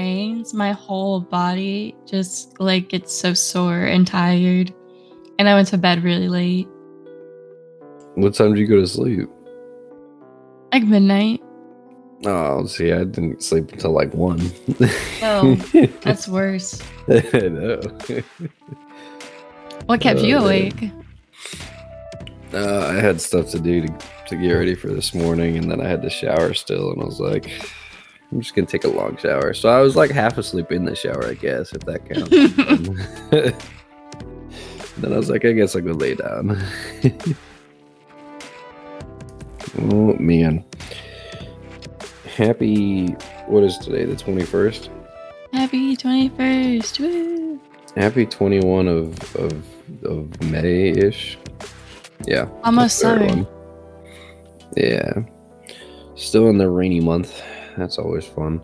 rains, my whole body just like gets so sore and tired. And I went to bed really late, What time did you go to sleep? like midnight. Oh, see, I didn't sleep until like one. Oh, That's worse. I know. What kept you Oh, awake? Uh, I had stuff to do to, to get ready for this morning, and then I had to shower still, and I was like, I'm just gonna take a long shower. So I was like half asleep in the shower, I guess, if that counts. then I was like, I guess I'll go lay down. oh man. Happy what is today? The 21st? Happy 21st. Woo. Happy 21 of of of May ish. Yeah. Almost summer. one. Yeah. Still in the rainy month. That's always fun.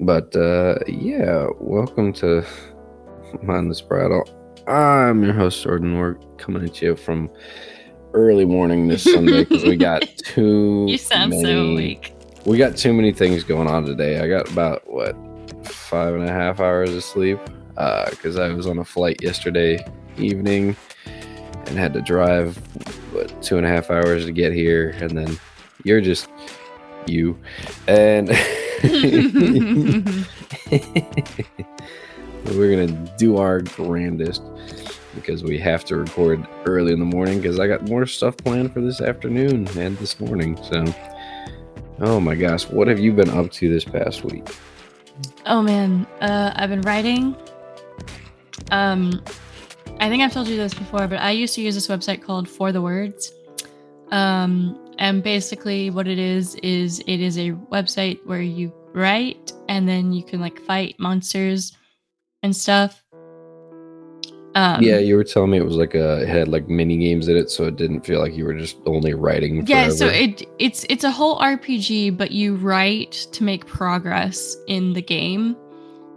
But uh yeah, welcome to Mindless Prattle. I'm your host Jordon. We're coming at you from early morning this Sunday because we got too You sound many, so awake. We got too many things going on today. I got about what five and a half hours of sleep because I was on a flight yesterday evening and had to drive what two and a half hours to get here, and then you're just you, and we're gonna do our grandest because we have to record early in the morning because I got more stuff planned for this afternoon and this morning. So, oh my gosh, what have you been up to this past week? Oh man, uh, I've been writing. Um, I think I've told you this before, but I used to use this website called 4TheWords. Um, and basically, what it is is it is a website where you write and then you can like fight monsters and stuff. Um, yeah, you were telling me it was like a it had like mini games in it, so it didn't feel like you were just only writing. yeah so it it's it's a whole rpg but you write to make progress in the game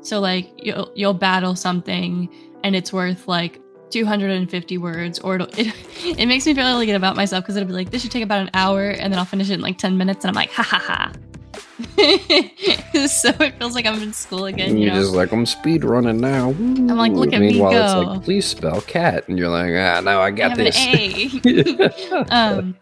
so like you'll you'll battle something and it's worth like 250 words or it'll, it, it makes me feel really good about myself because it'll be like this should take about an hour and then i'll finish it in like 10 minutes and i'm like ha ha ha so it feels like i'm in school again And you you're know just like, I'm speed running now. I'm like, look at me Meanwhile, it's go. like, please spell cat, and you're like, ah, no, I I got have this. Um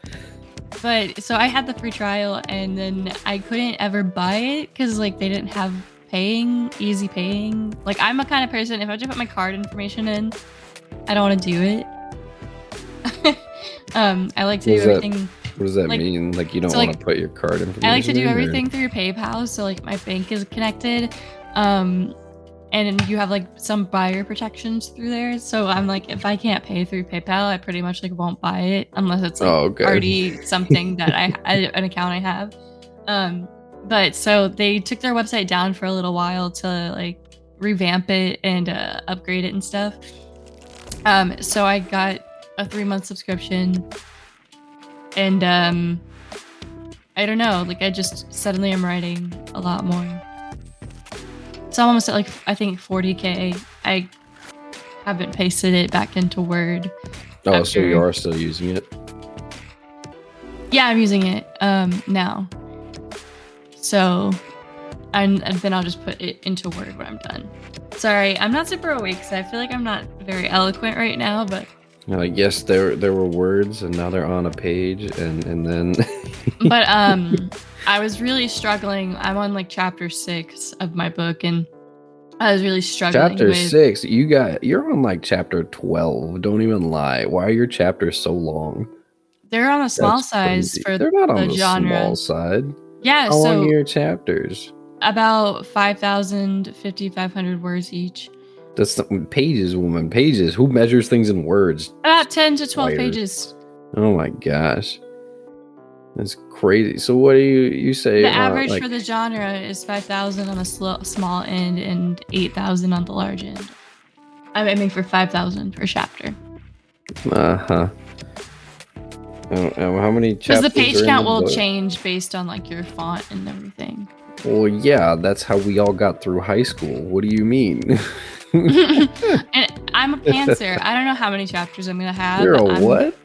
but so i had the free trial and then i couldn't ever buy it because like they didn't have paying easy paying like i'm a kind of person if i just put my card information in i don't want to do it um i like to What do is that? everything what does that like- mean? Like, you don't so, want like, to put your card information. i like to do in, or- everything through paypal so like my bank is connected um and you have like some buyer protections through there so i'm like if i can't pay through paypal i pretty much like won't buy it unless it's like Oh, okay. already something that I, I an account I have. Um, but so they took their website down for a little while to like revamp it and uh, upgrade it and stuff. Um, so I got a three month subscription, and um, I don't know, like I just suddenly am writing a lot more. So I'm almost at like I think 40k. I haven't pasted it back into Word. Oh, so you are still using it? Yeah, I'm using it um now. So, and, and then I'll just put it into Word when I'm done. Sorry, I'm not super awake, so I feel like I'm not very eloquent right now. But You're like, yes, there there were words, and now they're on a page, and and then but um, I was really struggling. I'm on like chapter six of my book, and I was really struggling. chapter with, six, you got you're on like chapter twelve. Don't even lie. Why are your chapters so long? They're on a small That's size crazy. for they're not on the the genre. small side. yeah. How long so are your chapters? About 5,000, 5,500 words each. That's the, pages, woman. Pages. Who measures things in words? About 10 to 12 Liar. pages. Oh my gosh, that's crazy. So what do you you say? The uh, average like- for the genre is 5,000 on the sl- small end and 8,000 on the large end. I'm aiming for 5,000 per chapter. Uh huh. how many chapters? Because the page count the will book? change based on like your font and everything. Well, yeah, that's how we all got through high school. What do you mean? and I'm a pantser. I don't know how many chapters I'm gonna have. You're a I'm, what?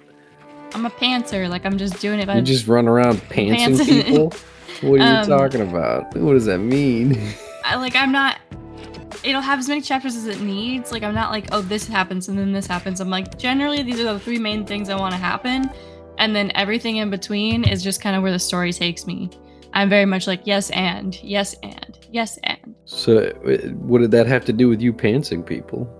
I'm a pantser. Like I'm just doing it by You just run around pantsing Pants- people? What are you Um, talking about? What does that mean? I, like I'm not. It'll have as many chapters as it needs. Like I'm not like, oh, this happens and then this happens. I'm like, generally these are the three main things I want to happen, and then everything in between is just kind of where the story takes me. I'm very much like yes and yes and yes and. So, what did that have to do with you pantsing people?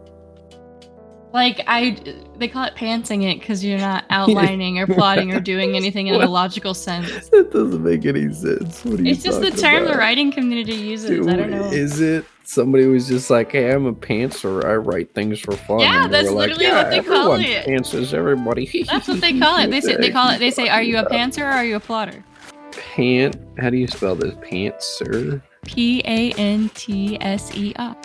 Like I, they call it pantsing it because you're not outlining or plotting or doing anything in a logical sense. That doesn't make any sense. What are you It's just the term the writing community uses. I don't know. Is it somebody was just like, "Hey, I'm a pantser. I write things for fun." Yeah, that's like, literally what "Yeah, they call it." Pantses everybody. That's what they call it. They say they call it. They say, "Are you a pantser or are you a plotter?" Pant? How do you spell this? Pantser. P A N T S E R.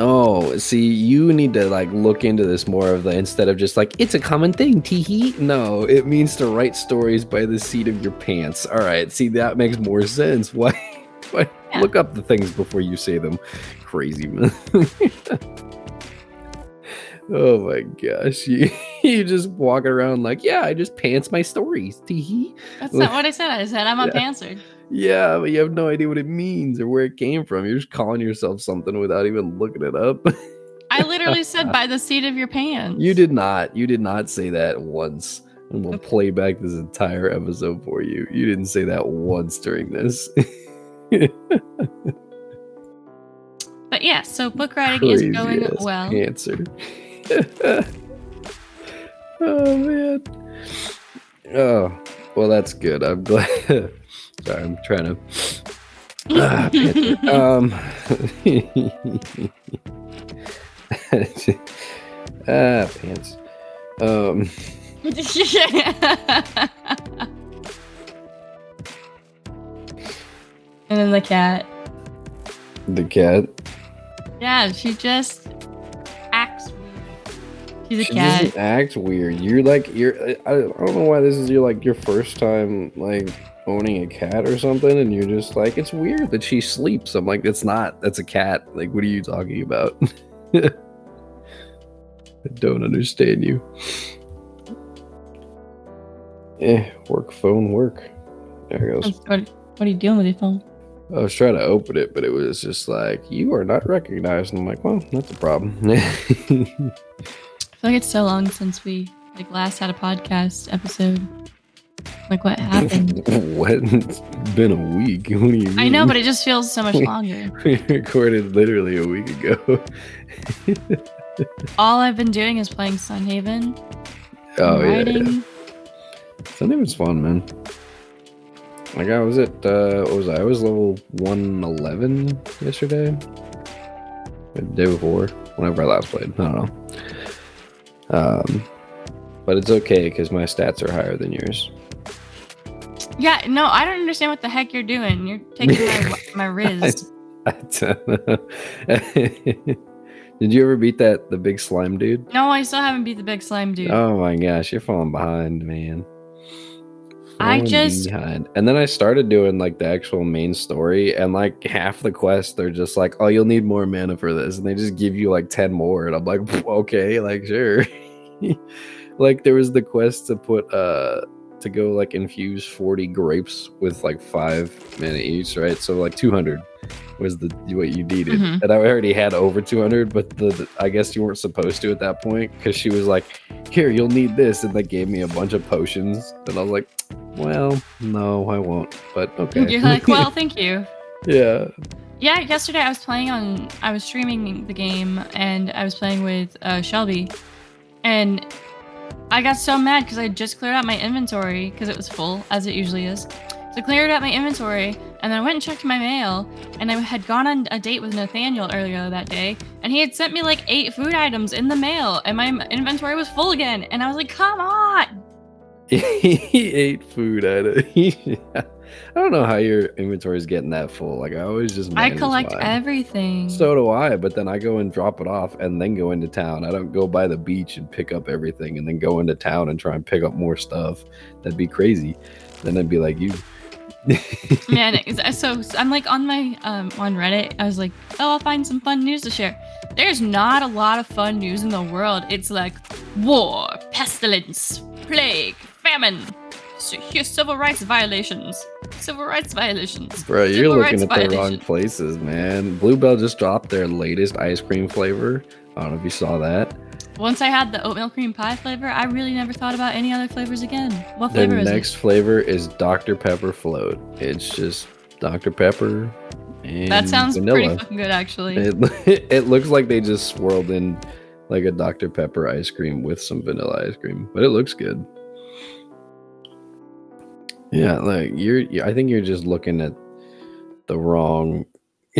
Oh, see, you need to like look into this more of the instead of just like it's a common thing, teehee. No, it means to write stories by the seat of your pants. All right, see that makes more sense. Why? Why? Yeah. Look up the things before you say them. Crazy man. oh my gosh, you you just walking around like, yeah, I just pants my stories, teehee. That's not what I said. I said I'm a Yeah. pantser. Yeah, but you have no idea what it means or where it came from. You're just calling yourself something without even looking it up. I literally said by the seat of your pants. You did not. You did not say that once. And we'll play back this entire episode for you. You didn't say that once during this. But yeah, so book writing is going well. Answer. oh man. Oh well, that's good. I'm glad. Sorry, I'm trying to. Ah, um. ah, pants. Um. and then the cat. The cat. Yeah, she just She's a she cat. doesn't act weird. You're like you're. I, I don't know why this is your like your first time like owning a cat or something, and you're just like it's weird that she sleeps. I'm like it's not. That's a cat. Like what are you talking about? I don't understand you. Eh, work phone work. There it goes. What, what are you doing with your phone? I was trying to open it, but it was just like you are not recognized. And I'm like, well, that's a problem. I feel like it's so long since we like last had a podcast episode. Like what happened? what? It's been a week. What do you mean? I know, but it just feels so much longer. we recorded literally a week ago. All I've been doing is playing Sunhaven, oh yeah, yeah. Sunday was fun, man. Like I was at uh what was I? I was level one eleven yesterday. The day before, whenever I last played. I don't know. Um but it's okay because my stats are higher than yours. Yeah, no, I don't understand what the heck you're doing. You're taking my my Riz. I know. Did you ever beat that the big slime dude? No, I still haven't beat the big slime dude. Oh my gosh, you're falling behind, man. I just- behind. and then I started doing like the actual main story, and like half the quests, they're just like, "Oh, you'll need more mana for this," and they just give you like ten more, and I'm like, "Okay, like sure." like there was the quest to put uh to go like infuse 40 grapes with like five mana each, right? So like 200 was the what you needed, Mhm. and I already had over 200, but the, the- I guess you weren't supposed to at that point because she was like, "Here, you'll need this," and they gave me a bunch of potions, and I was like, "Well, no, I won't." But okay. You're like, well, thank you. yeah. Yeah, yesterday I was playing on, I was streaming the game and I was playing with uh, Shelby, and I got so mad because I just cleared out my inventory because it was full as it usually is. So I cleared out my inventory and then I went and checked my mail and I had gone on a date with Nathaniel earlier that day and he had sent me like eight food items in the mail and my inventory was full again and I was like, come on! he ate food out of I don't know how your inventory is getting that full. Like I always just I collect mine. everything. So do I, but then I go and drop it off and then go into town. I don't go by the beach and pick up everything and then go into town and try and pick up more stuff. That'd be crazy. Then I'd be like, you. Man, so so I'm like on my um on Reddit. I was like, oh, I'll find some fun news to share. There's not a lot of fun news in the world. It's like war, pestilence, plague, famine, civil rights violations. Civil rights violations. Bro, you're looking at the wrong places, man. Bluebell just dropped their latest ice cream flavor. I don't know if you saw that. Once I had the oatmeal cream pie flavor, I really never thought about any other flavors again. What Their flavor is it? The next flavor is Dr. Pepper Float. It's just Dr. Pepper and it? That sounds vanilla. pretty fucking good, actually. It, it looks like they just swirled in like a Dr. Pepper ice cream with some vanilla ice cream, but it looks good. Yeah, like you're, I think you're just looking at the wrong,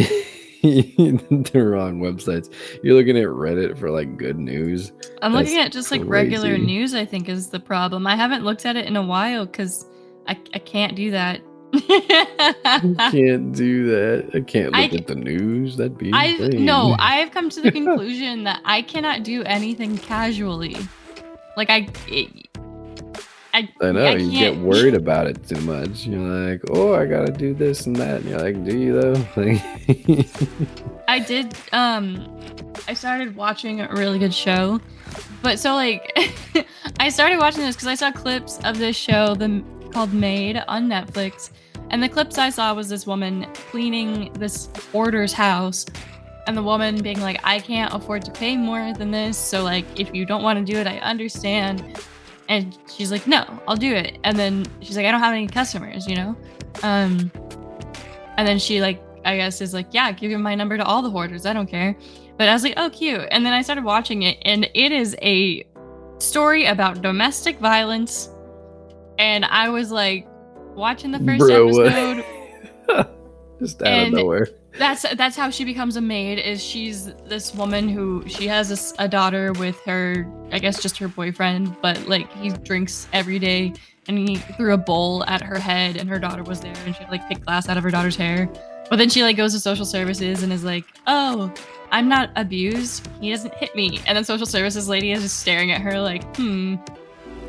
the wrong websites. You're looking at Reddit for like good news. I'm That's looking at just like regular news, I think is the problem. I haven't looked at it in a while because I, I can't do that. I can't do that. I can't look ca- at the news. That'd be I've no, I've come to the conclusion that I cannot do anything casually. Like I, it, I, I know I you get worried about it too much. You're like, oh, I gotta do this and that. And you're like, do you though? Like, I did. Um, I started watching a really good show, but so like, I started watching this because I saw clips of this show, the called Maid on Netflix, and the clips I saw was this woman cleaning this hoarder's house, and the woman being like, "I can't afford to pay more than this, so like, if you don't want to do it, I understand." And she's like, "No, I'll do it." And then she's like, "I don't have any customers, you know." Um, and then she like I guess is like, yeah, give my number to all the hoarders. I don't care. But I was like, oh, cute. And then I started watching it, and it is a story about domestic violence. And I was like, watching the first Bro, episode. just out of nowhere. That's that's how she becomes a maid. Is she's this woman who she has this, a daughter with her, I guess just her boyfriend, but like he drinks every day, and he threw a bowl at her head, and her daughter was there, and she like picked glass out of her daughter's hair. But then she like goes to social services and is like, "Oh, I'm not abused. He doesn't hit me." And then social services lady is just staring at her like, "Hmm."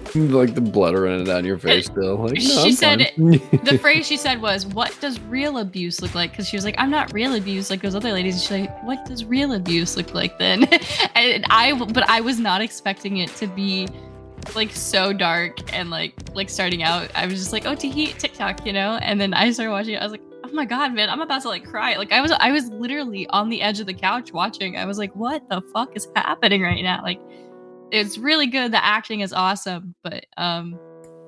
Like the blood running down your face still. Like, no, She I'm said fine. the phrase she said was, "What does real abuse look like?" Because she was like, "I'm not real abuse like those other ladies." And she's like, "What does real abuse look like then?" and I, but I was not expecting it to be like so dark and like like starting out. I was just like, "Oh, Tahiti TikTok," you know. And then I started watching it. I was like, "Oh my god, man, I'm about to like cry." Like I was, I was literally on the edge of the couch watching. I was like, "What the fuck is happening right now?" Like. It's really good. The acting is awesome, but um,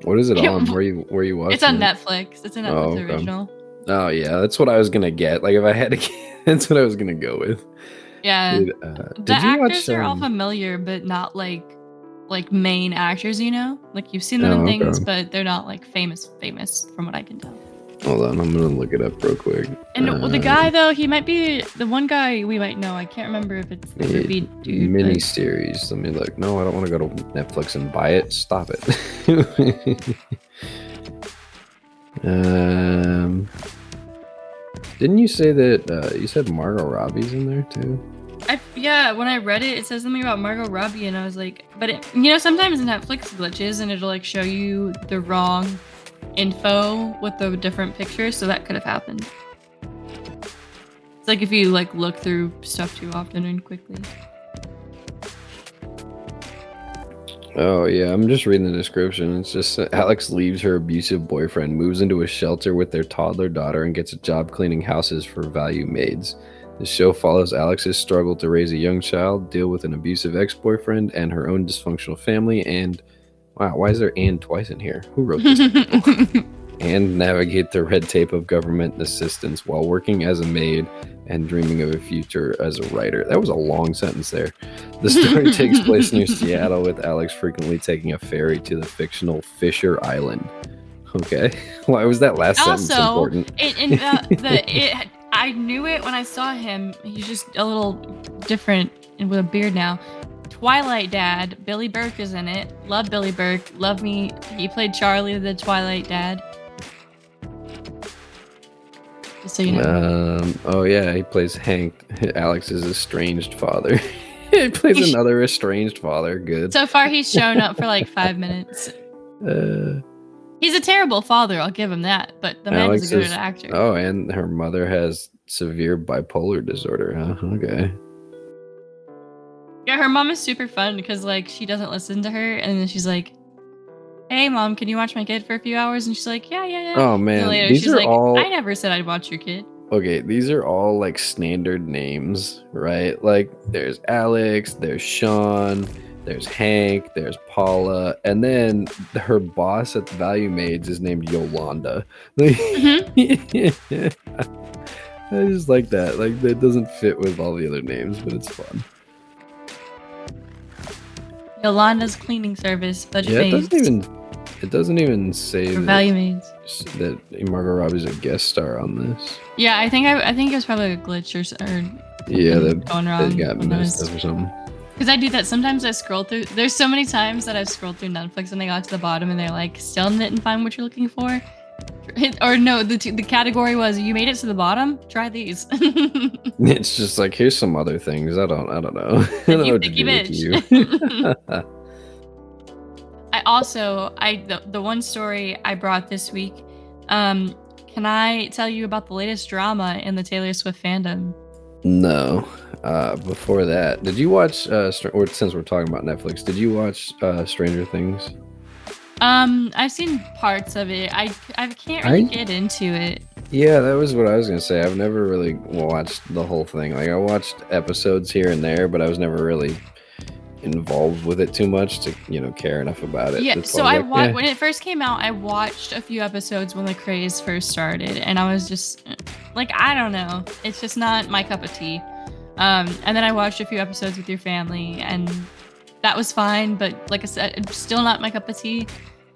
what is it on? Where you where you watching? it's on? Netflix. It's a Netflix Oh, okay. original. Oh yeah, that's what I was gonna get. Like if I had to, get, that's what I was gonna go with. Yeah. Dude, uh, the did you watch? actors are all um, familiar, but not like like main actors, you know? Like you've seen them Oh, in okay. things, but they're not like famous famous from what I can tell. Hold on, I'm gonna look it up real quick. And Uh, the guy though, he might be the one guy we might know. I can't remember if it's the Yeah, dude. mini but- series. Let me look. No, I don't want to go to Netflix and buy it. Stop it. um, didn't you say that? Uh, you said Margot Robbie's in there too. I, yeah, when I read it, it says something about Margot Robbie, and I was like, but it, you know, sometimes Netflix glitches and it'll like show you the wrong info with the different pictures, so that could have happened. It's like if you like look through stuff too often and quickly. Oh yeah, I'm just reading the description. It's just Alex leaves her abusive boyfriend, moves into a shelter with their toddler daughter, and gets a job cleaning houses for value maids. The show follows Alex's struggle to raise a young child, deal with an abusive ex-boyfriend, and her own dysfunctional family. And wow, why is there "and" twice in here? Who wrote this? and navigate the red tape of government assistance while working as a maid and dreaming of a future as a writer. That was a long sentence there. The story takes place near Seattle, with Alex frequently taking a ferry to the fictional Fisher Island. Okay, why was that last sentence important? it, and uh, the, the it, I knew it when I saw him. He's just a little different and with a beard now. Twilight Dad, Billy Burke is in it. Love Billy Burke. Love me. He played Charlie, the Twilight Dad. Just so you know. Um, oh yeah, he plays Hank, Alex's estranged father. he plays He sh- another estranged father. Good. so far, he's shown up for like five minutes. Uh, He's a terrible father, I'll give him that. But the man Alex is a good is- actor. oh, and her mother has severe bipolar disorder. Huh? Okay. Yeah, her mom is super fun because like she doesn't listen to her, and then she's like, "Hey, mom, can you watch my kid for a few hours?" And she's like, "Yeah, yeah, yeah." Oh man, later these she's are like, all "I never said I'd watch your kid." okay. These are all like standard names, right? Like there's Alex, there's Sean, there's Hank, there's Paula, and then her boss at the Value Maids is named Yolanda. Mhm. I just like that. Like that doesn't fit with all the other names, but it's fun. Yolanda's cleaning service, budget Yeah, it doesn't even it doesn't even say that, value maids. that Margot Robbie's a guest star on this. Yeah, I think I, I think it was probably a glitch or, or Yeah, that going they wrong. got when I messed up or something. Because I do that. Sometimes I scroll through. There's so many times that I've scrolled through Netflix and they got to the bottom and they're like, still didn't find what you're looking for. Or no, the t- the category was you made it to the bottom. Try these. It's just like here's some other things. I don't I don't know. I don't know what to do with you. I also I the, the one story I brought this week. Um, can I tell you about the latest drama in the Taylor Swift fandom? no. Uh, before that, did you watch? Uh, or since we're talking about Netflix, did you watch uh, Stranger Things? Um, I've seen parts of it. I I can't really I- get into it. Yeah, that was what I was gonna say. I've never really watched the whole thing. Like I watched episodes here and there, but I was never really involved with it too much to you know care enough about it. Yeah, That's so I like, wa- "Eh." when it first came out, I watched a few episodes when the craze first started, and I was just like, I don't know, it's just not my cup of tea. Um, and then I watched a few episodes with your family, and that was fine. But like I said, still not my cup of tea.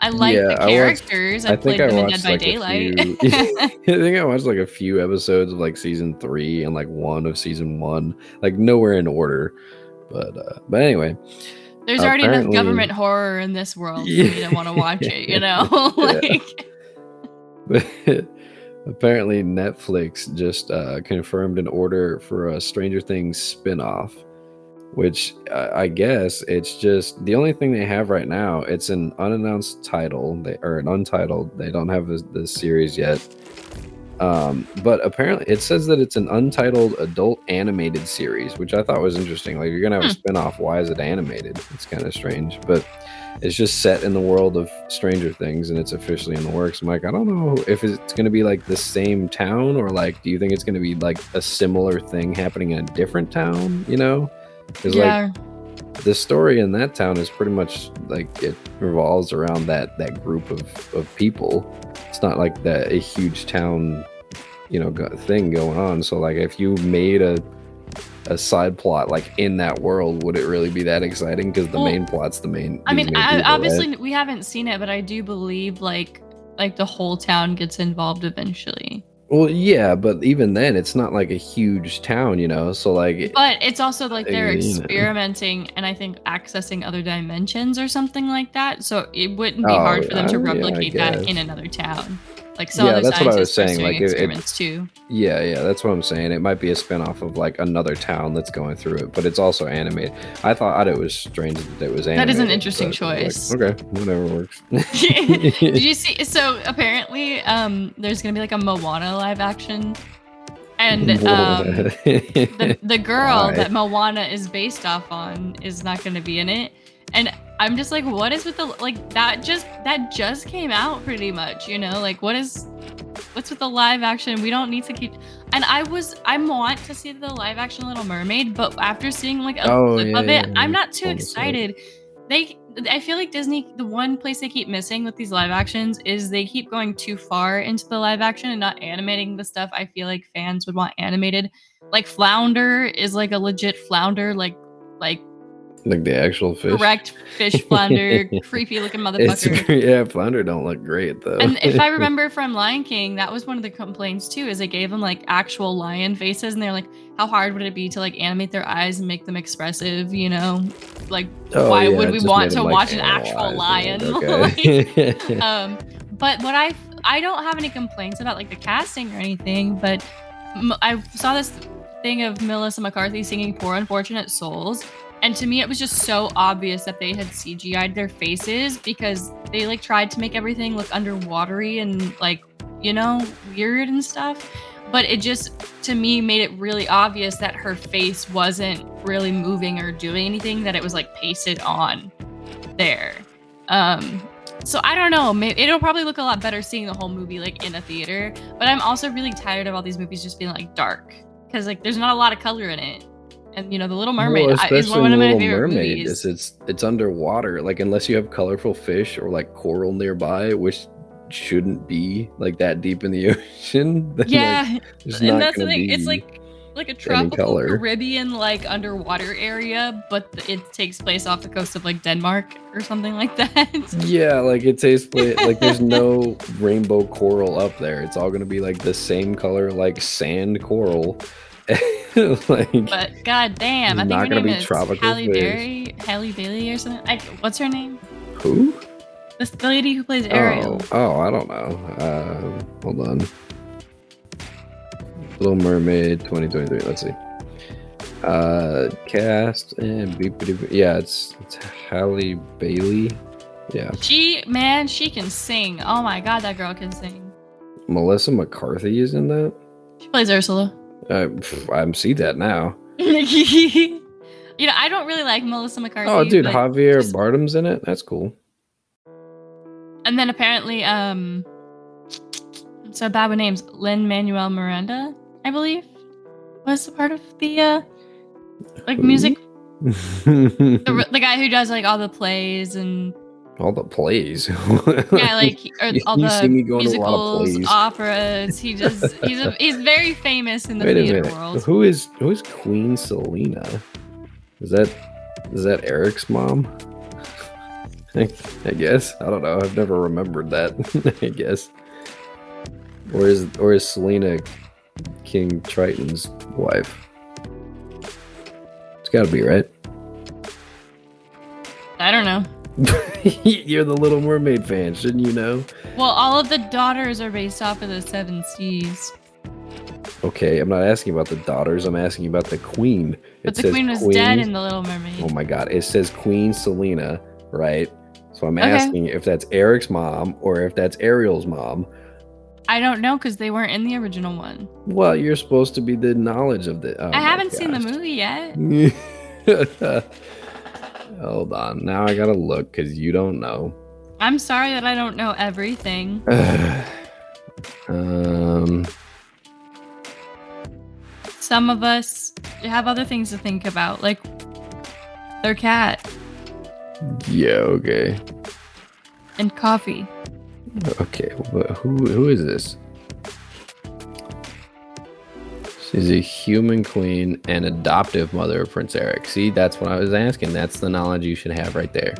I like Yeah, the I watched- characters. I, I played think I them in Dead watched by like a Daylight. few. I think I watched like a few episodes of like season three and like one of season one, like nowhere in order. But uh but anyway, There's already enough government horror in this world for me to want to watch it. You know, like apparently Netflix just uh, confirmed an order for a Stranger Things spin-off, which uh, I guess it's just the only thing they have right now. It's an unannounced title, they or an untitled. They don't have the, series yet. Um, but apparently it says that it's an untitled adult animated series, which I thought was interesting. Like, you're gonna have a Hmm. spin-off. Why is it animated? It's kind of strange, but it's just set in the world of Stranger Things and it's officially in the works. I'm like, I don't know if it's going to be like the same town or like, do you think it's going to be like a similar thing happening in a different town? You know, because like the story in that town is pretty much like it revolves around that that group of of people. It's not like that a huge town, you know, go, thing going on. So like, if you made a a side plot like in that world, would it really be that exciting? Because the Well, main plot's the main. I mean, main I, people, right? obviously we haven't seen it, but I do believe like like the whole town gets involved eventually. Well, yeah, but even then, it's not like a huge town, you know. So like, But it's also like they're you know. experimenting and I think accessing other dimensions or something like that. So it wouldn't be Oh, hard for them to yeah, replicate that in another town. Like some Yeah, other that's what I was saying, like, it- it- too. yeah, yeah, that's what I'm saying. It might be a spin-off of like another town that's going through it, but it's also animated. I thought it was strange that it was animated. That is an interesting but I was choice. like, okay, whatever works. Did you see? So apparently, um, there's gonna be like a Moana live action, and um, the the girl Why? that Moana is based off on is not going to be in it. And I'm just like, what is with the like that just that just came out pretty much, you know? Like what is what's with the live action? We don't need to keep and I was I want to see the live action Little Mermaid, but after seeing like a Oh, clip yeah, of it, yeah, I'm not too told us that. excited. They I feel like Disney the one place they keep missing with these live actions is they keep going too far into the live action and not animating the stuff I feel like fans would want animated. Like Flounder is like a legit flounder, like like like the actual fish. correct fish flounder, creepy looking It's, motherfucker. yeah, flounder don't look great though. And if I remember from Lion King, that was one of the complaints too, is they gave them like actual lion faces, and they're like, how hard would it be to like animate their eyes and make them expressive? You know, like Oh, why yeah, would we want to like, watch an actual lion? Okay. um, but what I I don't have any complaints about like the casting or anything, but I saw this thing of Melissa McCarthy singing "Poor Unfortunate Souls." And to me, it was just so obvious that they had CGI'd their faces because they like tried to make everything look underwatery and like, you know, weird and stuff. But it just, to me, made it really obvious that her face wasn't really moving or doing anything, that it was like pasted on there. Um, So I don't know. Maybe, it'll probably look a lot better seeing the whole movie like in a theater. But I'm also really tired of all these movies just being like dark because like there's not a lot of color in it. And you know, The Little Mermaid Well, I- is one of my Little favorite Mermaid, movies. is it's it's underwater. Like unless you have colorful fish or like coral nearby, which shouldn't be like that deep in the ocean. then, yeah, there's and that's the thing. It's like like a tropical. Caribbean like underwater area, but it takes place off the coast of like Denmark or something like that. Yeah, like it tastes pla- like there's no rainbow coral up there. It's all gonna be like the same color, like sand coral. like But god damn, I think her name be is tropical Halle. Berry, Halle Bailey or something. I, what's her name? who? This the lady who plays Ariel. Oh, oh, I don't know. Um, hold on. Little Mermaid 2023. Let's see. Uh, cast and beep, yeah, it's it's Halle Bailey. Yeah, She man, she can sing. Oh my god, that girl can sing. Melissa McCarthy is in that. She plays Ursula. Uh, pff, I see that now. you know, I don't really like Melissa McCarthy. Oh, dude, Javier she's- Bardem's in it. That's cool. and then apparently, um, so bad with names. Lin Manuel Miranda, I believe, was a part of the uh, like music. The, the guy who does like all the plays and all the plays. yeah, like all you the see me going to a lot of musicals, operas. He just he's a, he's very famous in the Wait theater world. Who is who is Queen Selina? Is that is that Eric's mom? I, I guess. I don't know. I've never remembered that. I guess. Or is or is Selina King Triton's wife? It's gotta be right. I don't know. You're the Little Mermaid fan, shouldn't you know? Well, all of the daughters are based off of the Seven Seas, Okay, I'm not asking about the daughters. I'm asking about the queen. but It the says queen was Queen- dead in the Little Mermaid. Oh my god, it says Queen Selina, right? So I'm Okay. asking if that's Eric's mom or if that's Ariel's mom. I don't know because they weren't in the original one. Well, you're supposed to be the knowledge of the. oh I haven't seen the movie yet. Hold on, now I gotta look because you don't know. I'm sorry that I don't know everything. um, Some of us have other things to think about, like their cat yeah, okay, and coffee. okay, but who who is this? She's a human queen and adoptive mother of Prince Eric. See, that's what I was asking. That's the knowledge you should have right there.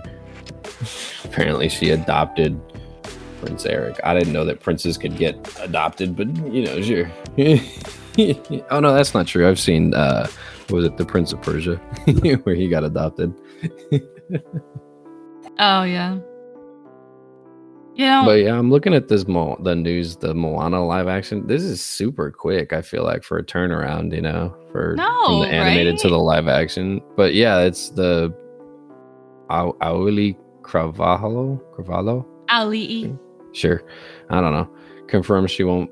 Apparently, she adopted Prince Eric. I didn't know that princes could get adopted, but you know, sure. oh no, that's not true. I've seen uh was it the Prince of Persia where he got adopted. Oh yeah. You know, But yeah, I'm looking at this Mo- the news, the Moana live action. This is super quick. I feel like for a turnaround, you know, for from the animated to the live action. But yeah, it's the Au- Auli Cravalho. Cravalho. Ali. Sure, I don't know. Confirms she won't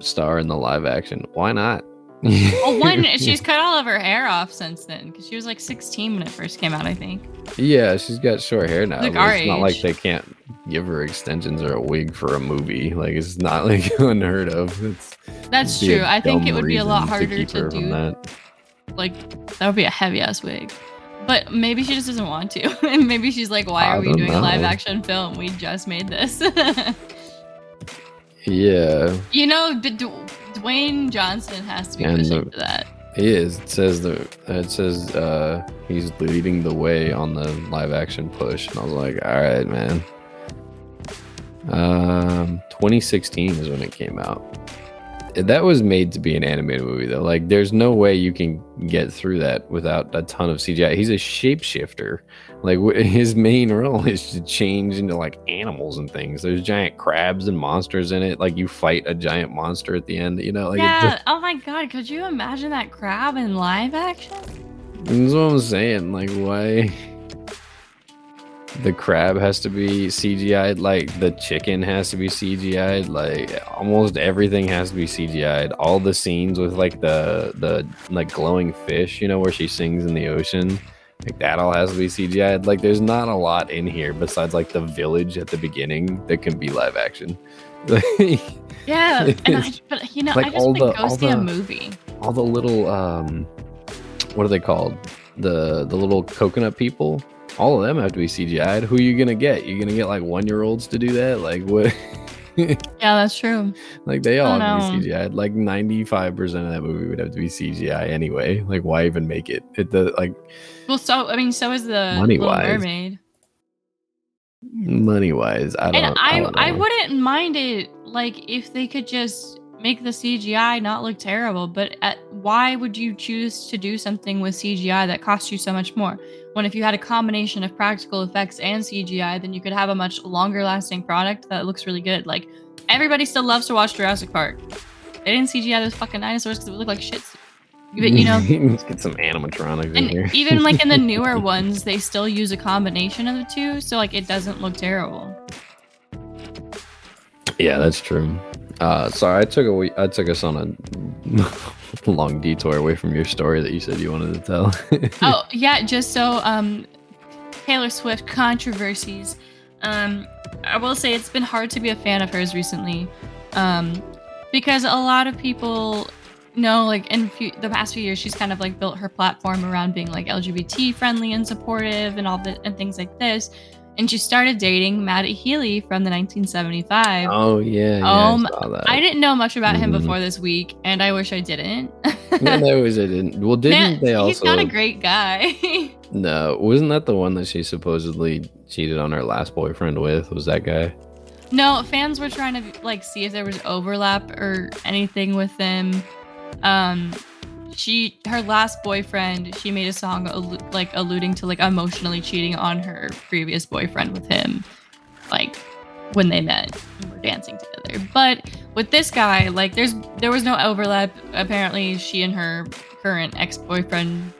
star in the live action. Why not? Well, one, she's cut all of her hair off since then because she was like 16 when it first came out, I think. yeah, she's got short hair now. Like it's not like they can't give her extensions or a wig for a movie. Like it's not like unheard of. It's That's true. I think it would be a lot harder keep to, do. that. Like that would be a heavy ass wig. But maybe she just doesn't want to. and maybe she's like, why I are we don't doing a live action film? We just made this. Yeah, you know, D- D- Dwayne Johnson has to be And pushing the- for that. he is. It says the it says uh he's leading the way on the live action push, and I was like, all right, man. Um, 2016 is when it came out. That was made to be an animated movie, though. Like, there's no way you can get through that without a ton of CGI. He's a shapeshifter. Like, his main role is to change into like animals and things. There's giant crabs and monsters in it. Like, you fight a giant monster at the end. You know, like yeah. Oh my god. Could you imagine that crab in live action? That's what I'm saying. Like, why the crab has to be CGI'd? Like, the chicken has to be CGI'd? Like, almost everything has to be CGI'd. All the scenes with like the the like glowing fish, you know, where she sings in the ocean. Like that all has to be CGI'd. Like there's not a lot in here besides like the village at the beginning that can be live action. yeah, and I, but you know, like I just want to go see the, a movie. All the little um, what are they called? The the little coconut people. All of them have to be CGI'd. Who are you gonna get? You're gonna get like one year olds to do that? Like what? yeah, that's true. Like they all oh, have to be CGI. Like ninety five percent of that movie would have to be CGI anyway. Like why even make it? It the like. Well, so I mean, so is the money wise. Mermaid. Money wise, I don't. And I I, I wouldn't mind it like if they could just make the CGI not look terrible. But at, why would you choose to do something with CGI that costs you so much more? When if you had a combination of practical effects and CGI, then you could have a much longer lasting product that looks really good. Like everybody still loves to watch Jurassic Park. They didn't CGI those fucking dinosaurs because it would look like shit. But you know, let's get some animatronics in here. even like in the newer ones, they still use a combination of the two, so like it doesn't look terrible. Yeah, that's true. Uh, sorry, I took a I took us on a long detour away from your story that you said you wanted to tell. oh yeah, just so um, Taylor Swift controversies. Um, I will say it's been hard to be a fan of hers recently, um, because a lot of people know, like in few, the past few years, she's kind of like built her platform around being like LGBT friendly and supportive and all the and things like this and she started dating Matty Healy from the 1975. Oh yeah, yeah um, I, I, didn't know much about him mm-hmm. before this week, and I wish I didn't. yeah, I wish I didn't. Well, didn't they also? He's not a great guy. no, wasn't that the one that she supposedly cheated on her last boyfriend with? Was that guy? No, fans were trying to like see if there was overlap or anything with them. Um, she her last boyfriend she made a song allu- like alluding to like emotionally cheating on her previous boyfriend with him like when they met and were dancing together. But with this guy like there's there was no overlap. Apparently she and her current ex-boyfriend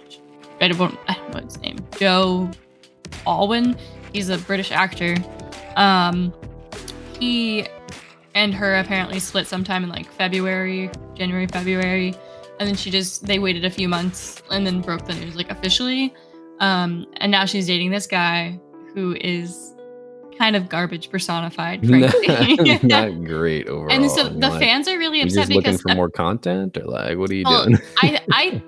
i don't, I don't know his name joe alwyn he's a british actor um he and her apparently split sometime in like february january february and then she just they waited a few months and then broke the news like officially. Um and now she's dating this guy who is kind of garbage personified frankly. not great overall. And so the like, fans are really upset because looking for more content or like what are you well, doing? I i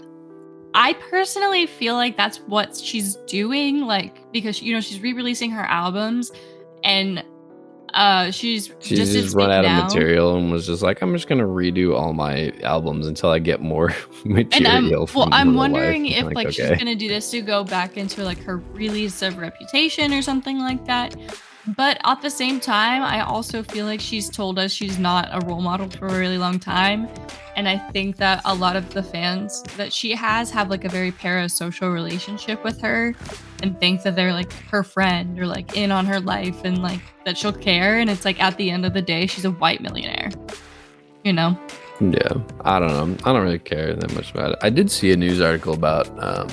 I personally feel like that's what she's doing, like because you know she's re-releasing her albums, and uh, she's she just, just run out now. of material and was just like, I'm just gonna redo all my albums until I get more material. And I'm, well, I'm wondering if like, like okay. she's gonna do this to go back into like her release of Reputation or something like that. But at the same time, I also feel like she's told us she's not a role model for a really long time. And I think that a lot of the fans that she has have like a very parasocial relationship with her and think that they're like her friend or like in on her life and like that she'll care. And it's like at the end of the day, she's a white millionaire, you know? Yeah. I don't know. I don't really care that much about it. I did see a news article about um,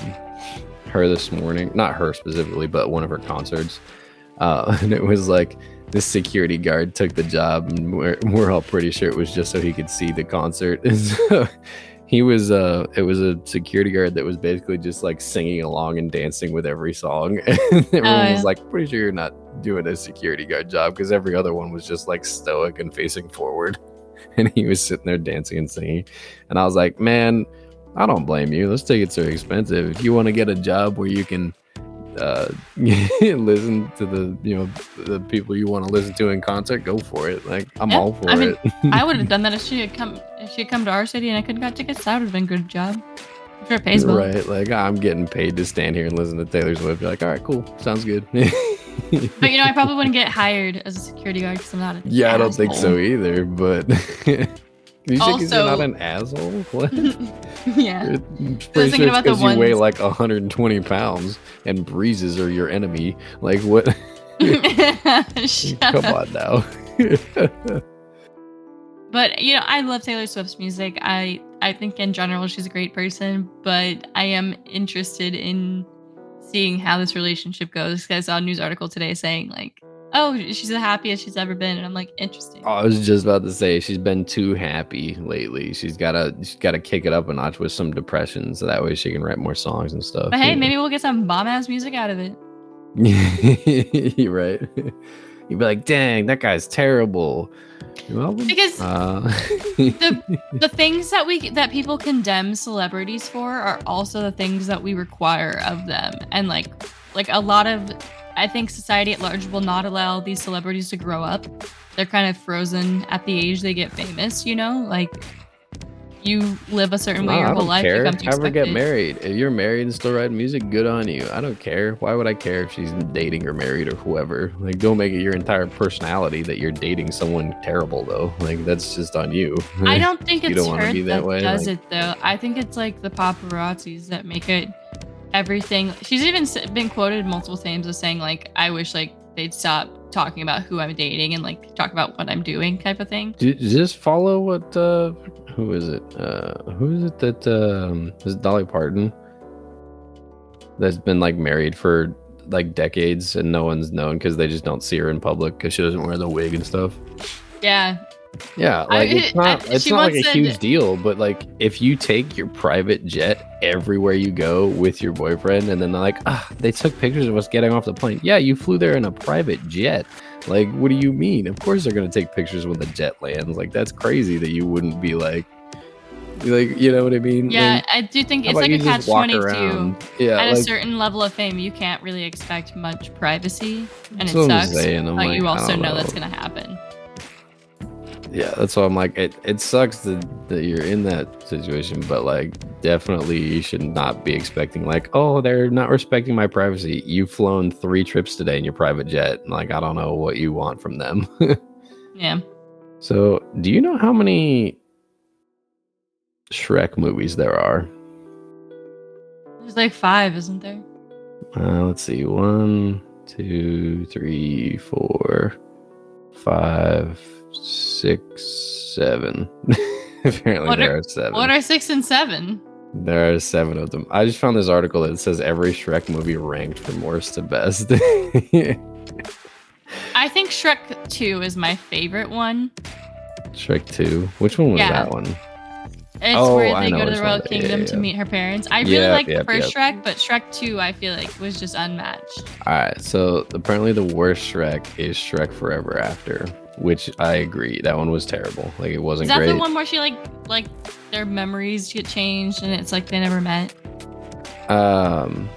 her this morning, not her specifically, but one of her concerts uh, and it was like this security guard took the job, and we're, we're all pretty sure it was just so he could see the concert. And so he was, uh, it was a security guard that was basically just like singing along and dancing with every song. And everyone oh, yeah. was like, pretty sure you're not doing a security guard job because every other one was just like stoic and facing forward. And he was sitting there dancing and singing. And I was like, man, I don't blame you. Those tickets are expensive. If you want to get a job where you can uh, listen to the you know the people you want to listen to in concert, go for it. Like I'm yeah, all for I mean, it. I would have done that if she had come if she had come to our city and I could have got tickets. That would have been a good job. I'm sure it pays well. Right, like I'm getting paid to stand here and listen to Taylor Swift. You're like, all right, cool, sounds good. but you know, I probably wouldn't get hired as a security guard because I'm not. A yeah, asshole. I don't think so either. But you also, you're not an asshole? What? yeah. Pretty sure it's because you weigh like 120 pounds and breezes are your enemy. Like what? Come on now. but you know, I love Taylor Swift's music. I I think in general she's a great person, but I am interested in seeing how this relationship goes. Because I saw a news article today saying like "Oh, she's the happiest she's ever been," and I'm like, "Interesting." Oh, I was just about to say she's been too happy lately. She's gotta she's gotta kick it up a notch with some depression, so that way she can write more songs and stuff. But hey, know? maybe we'll get some bomb ass music out of it. You're right. You'd be like, "Dang, that guy's terrible." Well, Because uh, the things that we that people condemn celebrities for are also the things that we require of them and like like a lot of i think society at large will not allow these celebrities to grow up they're kind of frozen at the age they get famous you know like you live a certain way No, your I whole life care. you come to Have her get married. If you're married and still writing music, good on you. I don't care. Why would I care if she's dating or married or whoever? Like, don't make it your entire personality that you're dating someone terrible, though. Like, that's just on you. I don't think You it's don't her be that, that way, does like- it though. I think it's like the paparazzis that make it everything. She's even been quoted multiple times as saying like, "I wish like they'd stop talking about who I'm dating and like talk about what I'm doing," type of thing. J- Just follow what. uh Who is it? Uh Who is it that. um Is it Dolly Parton? That's been like married for like decades and no one's known because they just don't see her in public because she doesn't wear the wig and stuff. Yeah, Yeah, I- like it's not I- it's not like a said- huge deal, but like if you take your private jet everywhere you go with your boyfriend, and then they're like, ah, they took pictures of us getting off the plane. Yeah, you flew there in a private jet. Like, what do you mean? Of course they're gonna take pictures when the jet lands. Like, that's crazy that you wouldn't be like, like, you know what I mean? yeah. Like, I do think it's like a catch twenty two. Yeah, At a certain level of fame, you can't really expect much privacy, and it sucks. but like, you also don't know. that's gonna happen. Yeah that's why i'm like it, it sucks that, that you're in that situation but like definitely you should not be expecting like oh they're not respecting my privacy. You've flown three trips today in your private jet. And like i don't know what you want from them. Yeah. so do you know how many shrek movies there are? There's like five, isn't there? uh, let's see. One two three four five six seven apparently What there are- are seven What are six and seven? There are seven of them. I just found this article that says every Shrek movie ranked from worst to best. I think Shrek 2 is my favorite one. Shrek 2. Which one was Yeah. that one? It's Oh, where they go to the Royal one. Kingdom yeah, to meet her parents. I really like the first. Shrek, but Shrek 2 I feel like was just unmatched. All right. So apparently the worst Shrek is Shrek Forever After, which I agree. That one was terrible. Like it wasn't Is that great. the one where she like like their memories get changed and it's like they never met? Um,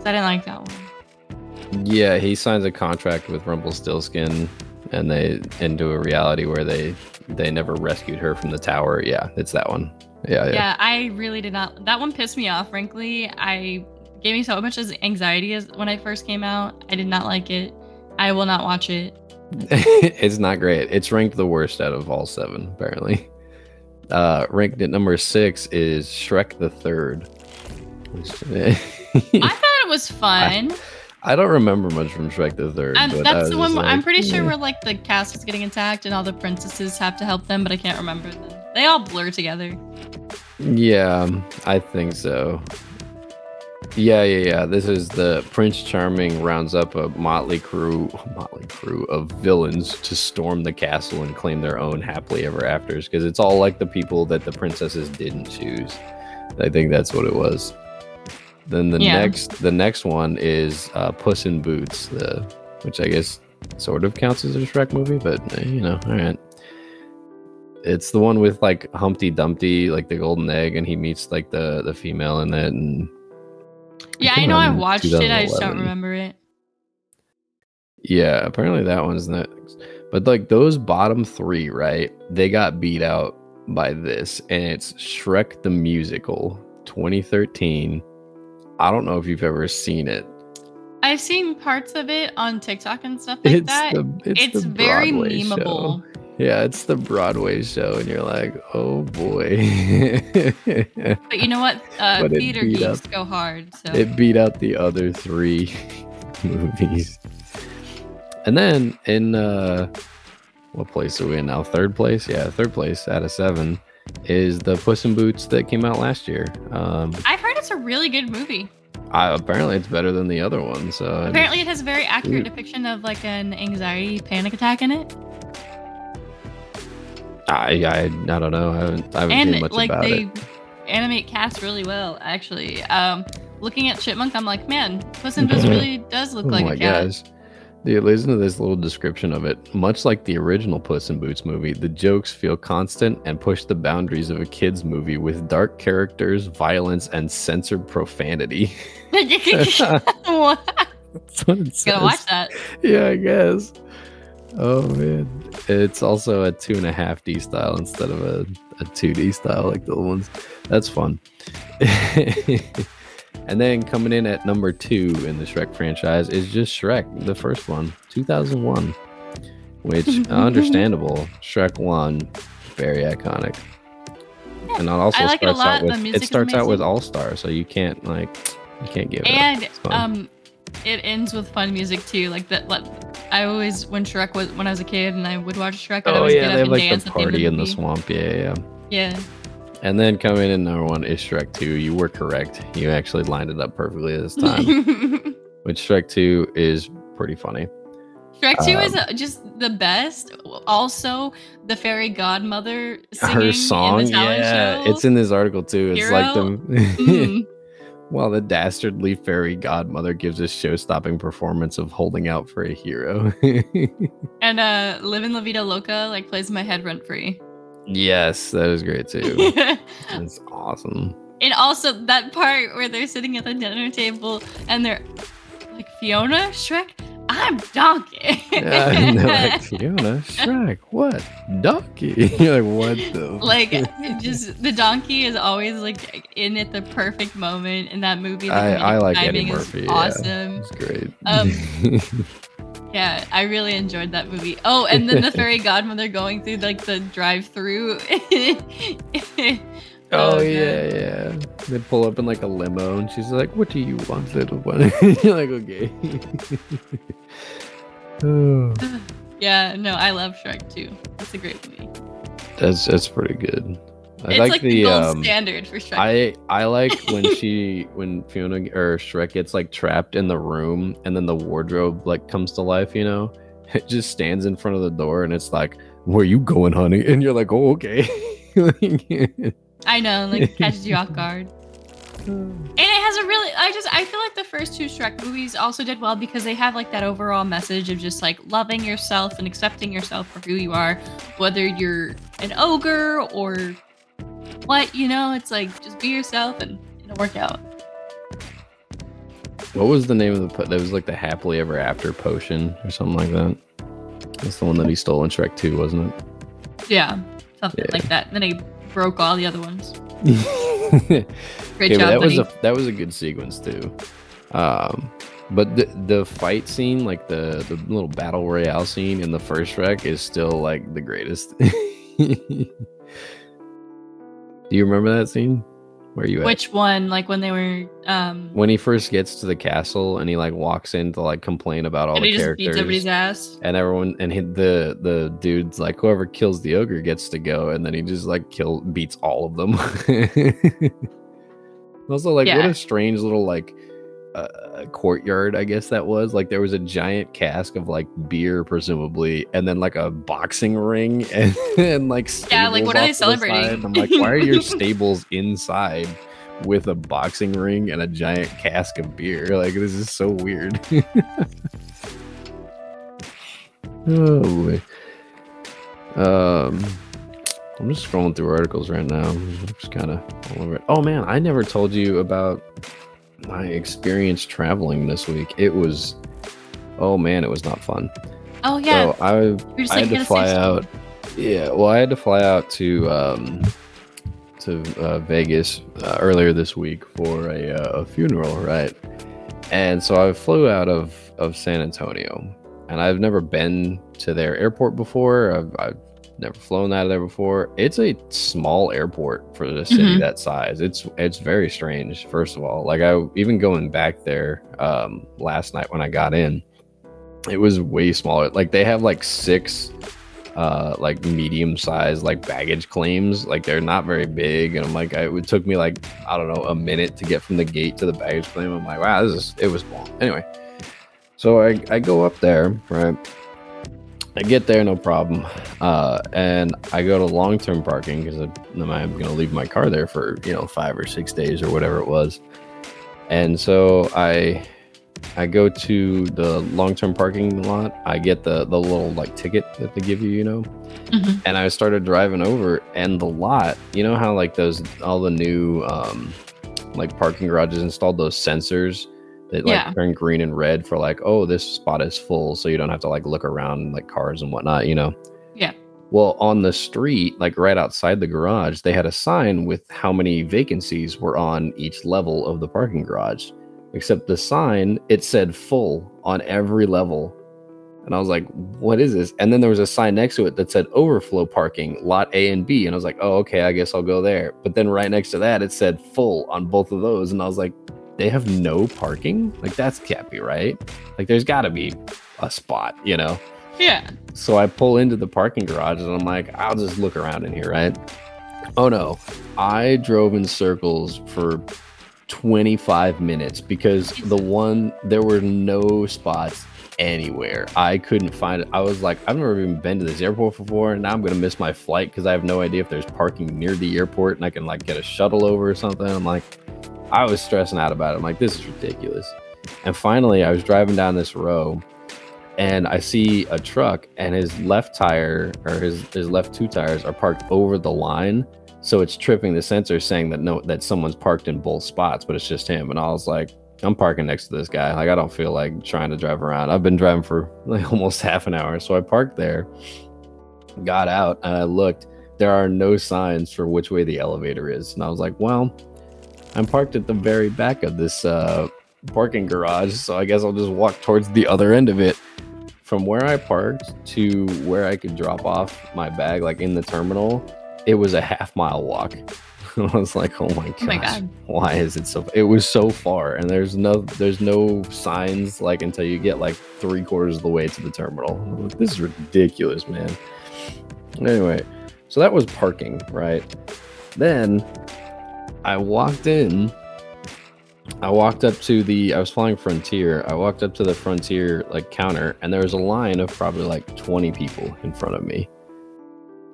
I didn't like that one. Yeah, he signs a contract with Rumpelstiltskin, and they into a reality where they they never rescued her from the tower. Yeah, it's that one. Yeah, Yeah. yeah. I really did not. That one pissed me off. Frankly, I gave me so much as anxiety as when I first came out. I did not like it. I will not watch it. it's not great. It's ranked the worst out of all seven, apparently. Uh, ranked at number six is Shrek the Third. I thought it was fun. I don't remember much from Shrek the Third. I that's the one. where- I'm like, pretty sure "Eh." where like the castle's getting attacked and all the princesses have to help them, but I can't remember them. They all blur together. Yeah, I think so. Yeah, yeah, yeah. This is the Prince Charming rounds up a motley crew, motley crew of villains to storm the castle and claim their own happily ever afters because it's all like the people that the princesses didn't choose. I think that's what it was. Then the Yeah. next, the next one is uh, Puss in Boots, the, which I guess sort of counts as a Shrek movie, but eh, you know, all right. It's the one with like Humpty Dumpty, like the golden egg, and he meets like the the female in it, and Yeah, I know I watched it. I just don't remember it. yeah, apparently that one's not. But like those bottom three, right? They got beat out by this, and it's Shrek the Musical, 2013. I don't know if you've ever seen it. I've seen parts of it on TikTok and stuff like it's that. the it's, it's the very Broadway memeable. Show. Yeah, it's the Broadway show, and you're like, oh boy. But you know what? Uh, But theater geeks up- go hard. So it beat out the other three movies. And then in uh what place are we in now? Third place? Yeah, third place out of seven is the Puss in Boots that came out last year. Um I've heard it's a really good movie. I, apparently, it's better than the other one. So Apparently, it has a very accurate Ooh. depiction of like an anxiety panic attack in it, I, I, I don't know. I haven't, I haven't seen and much like about they it. animate cast really well. Actually, um, looking at Chipmunk, I'm like, man, Puss in Boots really does look Oh like a cat. gosh. Dude, listen to this little description of it. Much like the original Puss in Boots movie, the jokes feel constant and push the boundaries of a kid's movie with dark characters, violence, and censored profanity. what? That's what it Gotta watch that. Yeah, I guess. Oh man. It's also a two and a half D style instead of a, a 2D style like the other ones. That's fun. and then coming in at number two in the Shrek franchise is just Shrek, the first one, 2001. Which understandable. Shrek one, very iconic. And it also like it starts lot. out with it starts out with. All Star, so you can't like you can't give it up. and um it ends with fun music too like that like, i always when shrek was when i was a kid and i would watch shrek i'd Oh always yeah, get they up have and like dance the at the party in the swamp. Yeah, yeah. yeah And then coming in number one is Shrek 2. You were correct. You actually lined it up perfectly this time. Which Shrek 2 is pretty funny. shrek 2 is Um, uh, just the best also the fairy godmother singing Her song, in the talent yeah, show it's in this article too. It's like Hero? the Mm. while the dastardly fairy godmother gives a show-stopping performance of holding out for a hero. and uh living la vida loca like plays my head rent free yes, that is great too. That's awesome. And also that part where they're sitting at the dinner table and they're like, Fiona, Shrek, I'm Donkey. Yeah, like Fiona, Shrek, what? Donkey? You're like, what the? like just the donkey is always like in at the perfect moment in that movie. I- I like Eddie Murphy, yeah. Awesome. It's great. Um, Yeah, I really enjoyed that movie. Oh, and then the fairy godmother going through like the drive-through. Oh, yeah, yeah. They pull up in like a limo, and she's like, "What do you want, little one?" You're like, "Okay." oh, Yeah, no, I love Shrek too. It's a great movie. that's that's pretty good. I it's like, like, the, the gold um. standard for Shrek. I I like when she when Fiona or Shrek gets like trapped in the room, and then the wardrobe like comes to life. You know, it just stands in front of the door, and it's like, "Where you going, honey?" And you're like, "Oh, okay." I know, like catches you off guard. And it has a really I just I feel like the first two Shrek movies also did well because they have like that overall message of just like loving yourself and accepting yourself for who you are, whether you're an ogre or what, you know, it's like just be yourself and it'll work out. What was the name of the? po- That was like the happily ever after potion or something like that. That's the one that he stole in Shrek 2, wasn't it? Yeah. Something Yeah. like that. Then he broke all the other ones. Great yeah, job, that was a that was a good sequence too. Um, but the the fight scene, like the the little battle royale scene in the first Shrek, is still like the greatest. Do you remember that scene? Where you at? Which one? Like when they were um when he first gets to the castle and he like walks in to like complain about all and the he just characters beats everybody's ass. and everyone and he, the the dude's like whoever kills the ogre gets to go and then he just like kill beats all of them also like what a strange little like uh, courtyard i guess that was like there was a giant cask of like beer presumably and then like a boxing ring and, and like Yeah, like, what are they to the celebrating? i'm like why are your stables inside with a boxing ring and a giant cask of beer like this is so weird Oh boy. Um, I'm just scrolling through articles right now. I'm just kind of all over it. Oh man, I never told you about my experience traveling this week. It was, oh man, it was not fun. Oh yeah. So I, just I like, had to fly out. Yeah, well, I had to fly out to um to uh, Vegas uh, earlier this week for a, uh, a funeral, right? And so I flew out of of San Antonio, and I've never been to their airport before. I've, I've never flown out of there before. It's a small airport for a city Mhm. that size. It's it's very strange. First of all, like I even going back there um, last night when I got in, it was way smaller. Like they have like six uh like medium sized like baggage claims like they're not very big and i'm like I, it took me like i don't know a minute to get from the gate to the baggage claim i'm like wow this is it was long anyway so i i go up there right I get there, no problem. Uh, and I go to long term parking because I'm going to leave my car there for, you know, five or six days or whatever it was. And so I I go to the long term parking lot. I get the, the little like ticket that they give you, you know, Mhm. and I started driving over, and the lot, you know how like those all the new um, like parking garages installed those sensors that like Yeah. turn green and red for like, oh, this spot is full, so you don't have to like look around like cars and whatnot, you know. Yeah. Well, on the street, like right outside the garage, they had a sign with how many vacancies were on each level of the parking garage. Except the sign, it said full on every level. And I was like, what is this? And then there was a sign next to it that said overflow parking, lot A and B. And I was like, oh, okay, I guess I'll go there. But then right next to that, it said full on both of those. And I was like, they have no parking? Like, that's can't be right. Like, there's got to be a spot, you know? Yeah. So I pull into the parking garage and I'm like, I'll just look around in here, right? Oh no. I drove in circles for 25 minutes because the one, there were no spots anywhere. I couldn't find it. I was like, I've never even been to this airport before. And now I'm to miss my flight because I have no idea if there's parking near the airport and I can like get a shuttle over or something. I'm like, I was stressing out about it. I'm like, this is ridiculous. And finally, I was driving down this row and I see a truck and his left tire or his, his left two tires are parked over the line. So it's tripping the sensor saying that no that someone's parked in both spots, but it's just him. And I was like, I'm parking next to this guy. Like I don't feel like trying to drive around. I've been driving for like almost half an hour. So I parked there, got out, and I looked. There are no signs for which way the elevator is. And I was like, well, I'm parked at the very back of this uh parking garage, so I guess I'll just walk towards the other end of it from where I parked to where I could drop off my bag, like in the terminal, it was a half mile walk. I was like, oh my gosh, Oh my God. why is it so? It was so far, and there's no there's no signs like until you get like three quarters of the way to the terminal. Like, this is ridiculous, man. Anyway, so that was parking, right? Then I walked in I walked up to the I was flying Frontier. I walked up to the Frontier like counter and there was a line of probably like 20 people in front of me.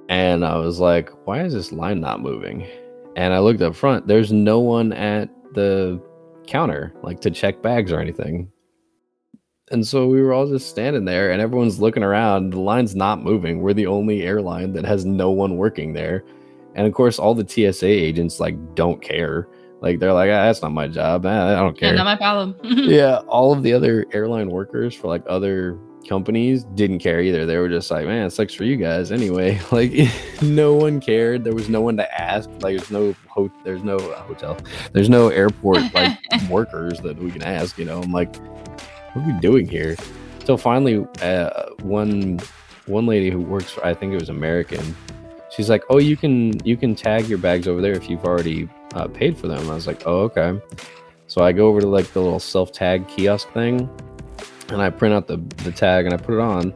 And I was like, why is this line not moving? And I looked up front. There's no one at the counter like to check bags or anything. And so we were all just standing there and everyone's looking around. The line's not moving. We're the only airline that has no one working there. And of course all the TSA agents like don't care. Like they're like, ah, that's not my job. Ah, I don't Yeah, care not my problem. yeah, all of the other airline workers for like other companies didn't care either. They were just like, man, it sucks for you guys anyway. Like, no one cared. There was no one to ask. Like, there's no ho- there's no uh, hotel. There's no airport like workers that we can ask. You know, I'm like, what are we doing here? So finally, uh, one one lady who works for I think it was American. She's like, oh, you can you can tag your bags over there if you've already uh, paid for them. I was like, oh, okay. So I go over to like the little self tag kiosk thing, and I print out the the tag and I put it on,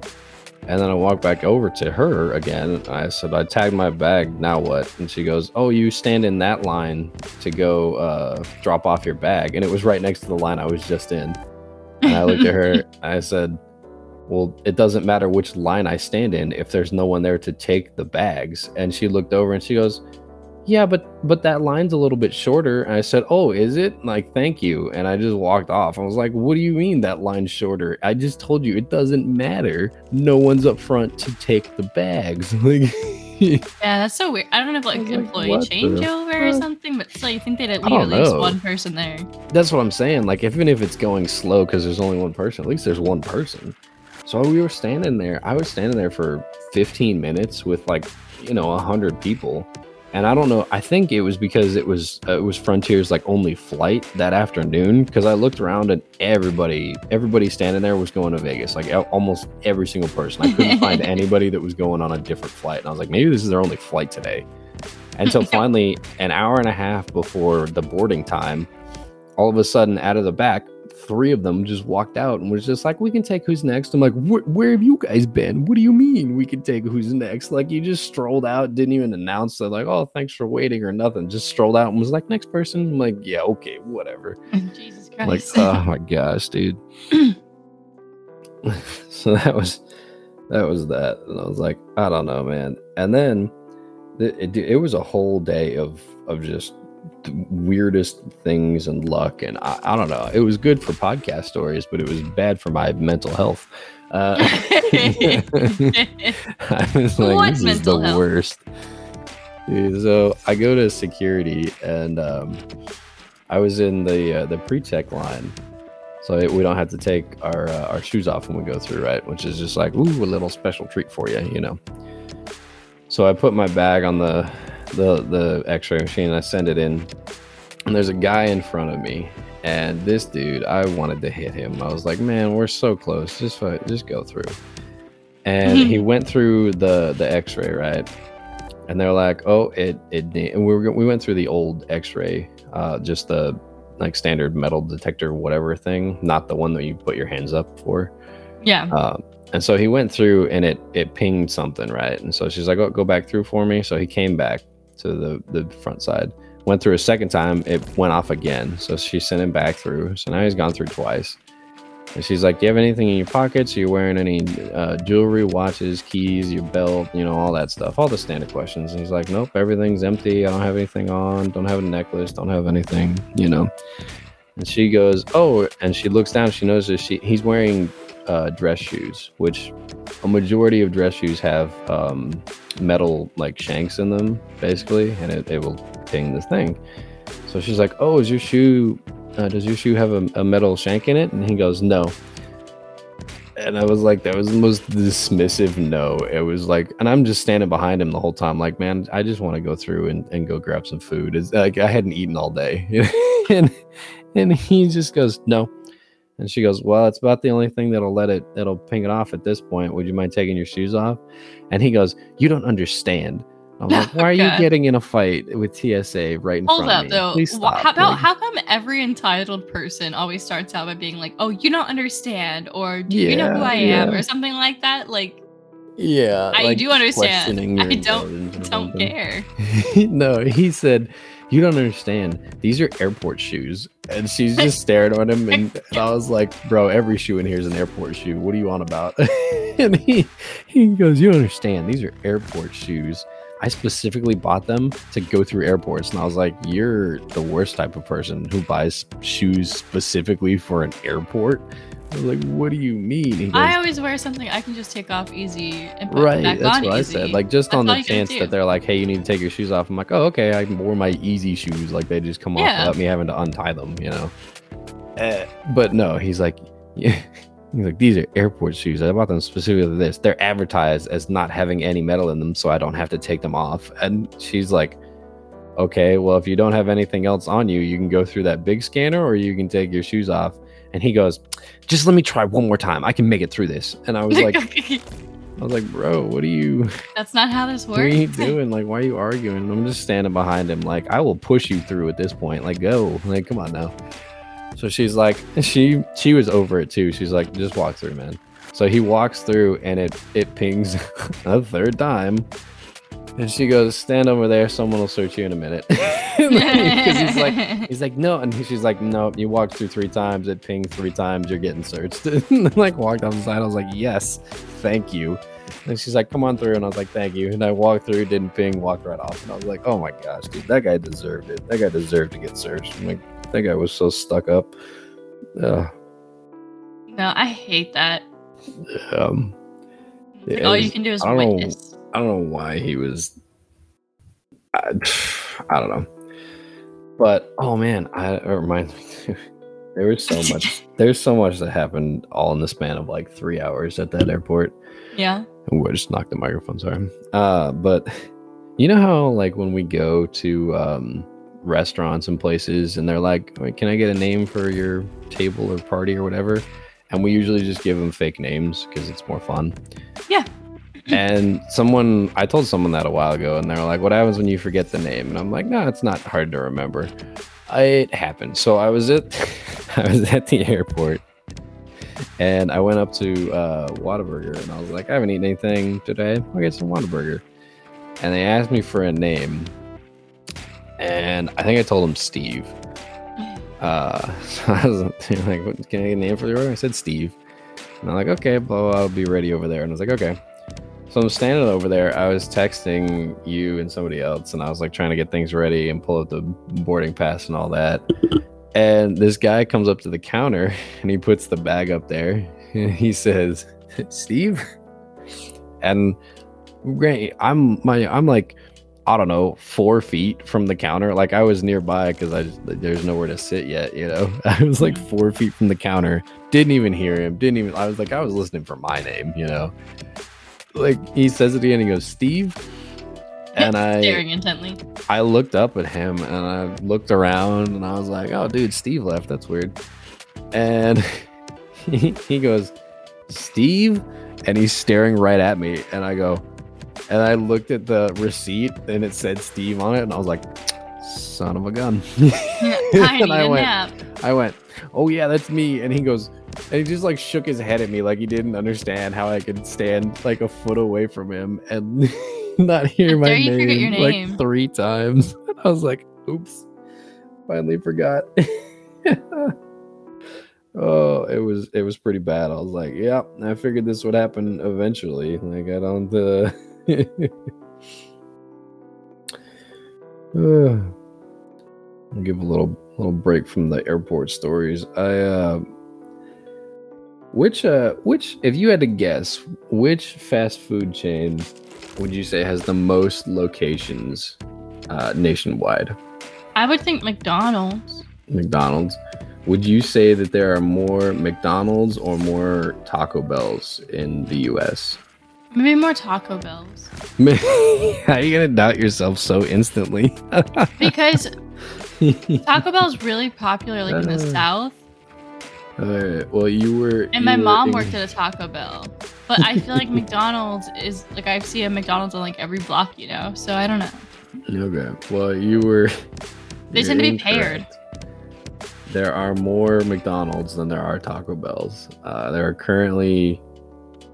and then I walk back over to her again. I said, I tagged my bag. Now what? And she goes, Oh, you stand in that line to go uh, drop off your bag, and it was right next to the line I was just in. And I looked at her. I said, Well, it doesn't matter which line I stand in if there's no one there to take the bags. And she looked over and she goes, Yeah, but but that line's a little bit shorter. And I said, Oh, is it? Like, thank you. And I just walked off. I was like, What do you mean that line's shorter? I just told you it doesn't matter. No one's up front to take the bags. Like yeah, that's so weird. I don't know if like employee changeover or something, but still, you think they'd at least at least one person there. That's what I'm saying. Like, even if it's going slow because there's only one person, at least there's one person. So we were standing there. I was standing there for 15 minutes with like, you know, 100 people. And I don't know. I think it was because it was uh, it was Frontier's like only flight that afternoon. Because I looked around and everybody everybody standing there was going to Vegas. Like al- almost every single person. I couldn't find anybody that was going on a different flight. And I was like, maybe this is their only flight today. Until finally, an hour and a half before the boarding time, all of a sudden, out of the back, three of them just walked out and was just like, "We can take who's next." I'm like, "Where have you guys been? What do you mean we can take who's next?" Like you just strolled out, didn't even announce that, like, "Oh, thanks for waiting" or nothing. Just strolled out and was like, "Next person." I'm like, "Yeah, okay, whatever." Jesus Like, oh my gosh, dude. so that was that was that, and I was like, I don't know, man. And then it, it, it was a whole day of of just weirdest things and luck, and I, I don't know. It was good for podcast stories, but it was bad for my mental health. Uh, I was like, What this is the health? worst. Dude, so I go to security, and um, I was in the uh, the pre-check line, so we don't have to take our uh, our shoes off when we go through, right? Which is just like ooh, a little special treat for you, you know. So I put my bag on the the the X-ray machine, and I send it in, and there's a guy in front of me, and this dude, I wanted to hit him. I was like, man, we're so close, just just go through. And he went through the the X-ray, right? And they're like, oh, it it and we were, we went through the old X-ray, uh, just the like standard metal detector whatever thing, not the one that you put your hands up for. yeah. Um, and so he went through and it it pinged something, right? And so she's like, "Oh, go back through for me." So he came back to the the front side. Went through a second time, it went off again. So she sent him back through. So now he's gone through twice. And she's like, "Do you have anything in your pockets? Are you wearing any uh, jewelry, watches, keys, your belt, you know, all that stuff, all the standard questions?" And he's like, "Nope, everything's empty. I don't have anything on. Don't have a necklace. Don't have anything, you know." And she goes, "Oh," and she looks down. She notices she he's wearing uh, dress shoes, which a majority of dress shoes have um, metal like shanks in them, basically, and it, it will ping this thing. So she's like, "Oh, is your shoe? Uh, does your shoe have a, a metal shank in it?" And he goes, "No." And I was like, that was the most dismissive no. It was like, and I'm just standing behind him the whole time, like, man, I just want to go through and, and go grab some food. It's like I hadn't eaten all day. and and he just goes, no. And she goes, Well, it's about the only thing that'll let it that'll ping it off at this point. Would you mind taking your shoes off? And he goes, You don't understand. I'm like, Why are you getting in a fight with TSA right in Hold front up of me? though. Please stop. How about Like, how come every entitled person always starts out by being like, "Oh, you don't understand," or "Do you know who Yeah, I am?" yeah. or something like that? Like, Yeah. I like do understand. I don't- don't care. no, he said, You don't understand. These are airport shoes. And she's just staring at him. And I was like, Bro, every shoe in here is an airport shoe. What are you on about? and he, he goes, You don't understand. These are airport shoes. I specifically bought them to go through airports. And I was like, You're the worst type of person who buys shoes specifically for an airport. I was like, What do you mean? He goes, I always wear something I can just take off easy and put Right, back that's on what I said. Like just That's on the chance that they're like, "Hey, you need to take your shoes off." I'm like, "Oh, okay." I wore my easy shoes. Like they just come off Yeah. without me having to untie them, you know. Eh, but no, he's like, yeah. He's like, these are airport shoes. I bought them specifically for this. They're advertised as not having any metal in them, so I don't have to take them off. And she's like, okay, well, if you don't have anything else on you, you can go through that big scanner or you can take your shoes off. And he goes, just let me try one more time. I can make it through this. And I was like, I was like, bro, what are you, That's not how this works. what are you doing? Like, why are you arguing? And I'm just standing behind him. Like, I will push you through at this point. Like, go. Like, come on now. So she's like, she she was over it too. She's like, just walk through, man. So he walks through and it it pings a third time. And she goes, stand over there. Someone will search you in a minute. Because he's like, He's like, no, and she's like, no. You walked through three times. It pinged three times. You're getting searched. and like walked off the side. I was like, yes, thank you. And she's like, come on through. And I was like, thank you. And I walked through, didn't ping, walked right off. And I was like, oh my gosh, dude, that guy deserved it. That guy deserved to get searched. I'm like, that guy was so stuck up. Uh, no, I hate that. um, Like, all you can do is don't know. I don't know why he was. I, I don't know. But oh man, I it reminds me. there was so much. There's so much that happened all in the span of like three hours at that airport. Yeah. Ooh, I just knocked the microphone. Sorry. Uh, but you know how like when we go to um, restaurants and places, and they're like, "Wait, "Can I get a name for your table or party or whatever?" And we usually just give them fake names because it's more fun. Yeah. And someone, I told someone that a while ago, and they were like, "What happens when you forget the name?" And I'm like, "No, it's not hard to remember." It happened. So I was at, I was at the airport and I went up to uh, Whataburger and I was like, I haven't eaten anything today. I'll get some Whataburger. And they asked me for a name. And I think I told them Steve. Uh, so I was like, can I get a name for the order? I said Steve. And I'm like, okay, well, I'll be ready over there. And I was like, okay. So I'm standing over there. I was texting you and somebody else, and I was like trying to get things ready and pull up the boarding pass and all that. And this guy comes up to the counter and he puts the bag up there. And he says, "Steve," and great. I'm my I'm like I don't know four feet from the counter. Like I was nearby because I just there's nowhere to sit yet. You know, I was like four feet from the counter. Didn't even hear him. Didn't even. I was like I was listening for my name. You know, like he says it again. He goes, "Steve." and I staring intently. I looked up at him and I looked around and I was like, "Oh, dude, Steve left. That's weird." And he, he goes, "Steve," and he's staring right at me, and I go, and I looked at the receipt and it said Steve on it, and I was like, "Son of a gun!" and I went, nap. I went, "Oh yeah, that's me," and he goes. And he just like shook his head at me like he didn't understand how I could stand like a foot away from him and not hear my name, name, like three times. I was like, oops, finally forgot. oh, it was it was pretty bad. I was like, yeah, I figured this would happen eventually. Like I don't uh I'll give a little little break from the airport stories. I uh which uh which if you had to guess, which fast food chain would you say has the most locations uh, nationwide? I would think McDonald's. McDonald's. Would you say that there are more McDonald's or more Taco Bells in the U.S.? Maybe more Taco Bells. How are you gonna doubt yourself so instantly? because Taco Bell is really popular, like in the uh, South. All right. Well, you were. And you my were mom in... worked at a Taco Bell. But I feel like McDonald's is like I see a McDonald's on like every block, you know. So I don't know. Okay. Well, you were. They tend to be paired. There are more McDonald's than there are Taco Bells. Uh, there are currently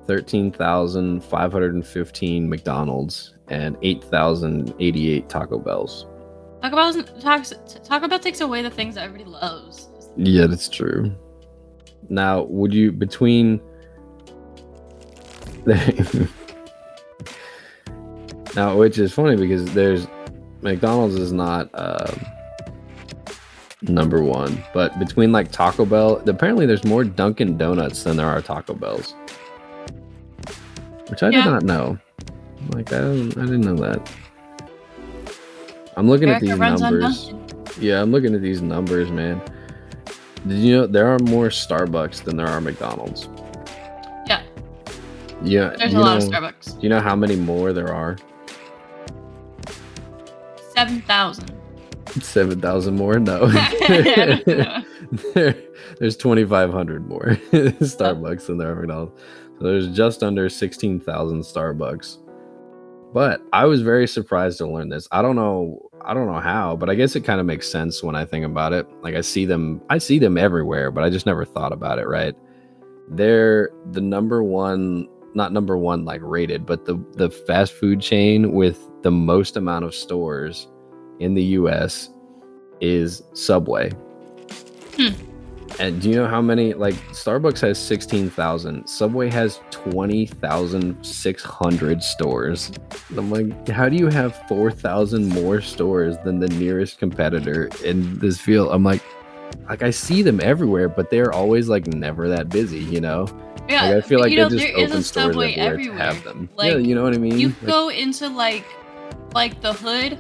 13,515 McDonald's and 8,088 Taco Bells. Taco Bell Taco, Taco Bell takes away the things that everybody loves. Yeah, that's true. Now, would you between now, which is funny because there's McDonald's is not uh, number one, but between like Taco Bell, apparently there's more Dunkin' Donuts than there are Taco Bells, which I yeah. did not know. Like I, I didn't know that. I'm looking America at these numbers. Yeah, I'm looking at these numbers, man. Did you know there are more Starbucks than there are McDonald's? Yeah. Yeah. There's a lot know, of Starbucks. Do you know how many more there are? 7,000. 7,000 more? No. there, there's 2,500 more Starbucks than there are McDonald's. So there's just under 16,000 Starbucks. But I was very surprised to learn this. I don't know I don't know how, but I guess it kind of makes sense when I think about it. Like I see them I see them everywhere, but I just never thought about it, right? They're the number one not number one like rated, but the the fast food chain with the most amount of stores in the U.S. is Subway. Hmm. And do you know how many? Like Starbucks has sixteen thousand. Subway has twenty thousand six hundred stores. I'm like, how do you have four thousand more stores than the nearest competitor in this field? I'm like, like I see them everywhere, but they're always like never that busy, you know. Yeah, like, I feel like you know, they just there open is a subway everywhere. To have them. Like, yeah, you know what I mean. You like, go into like, like the hood.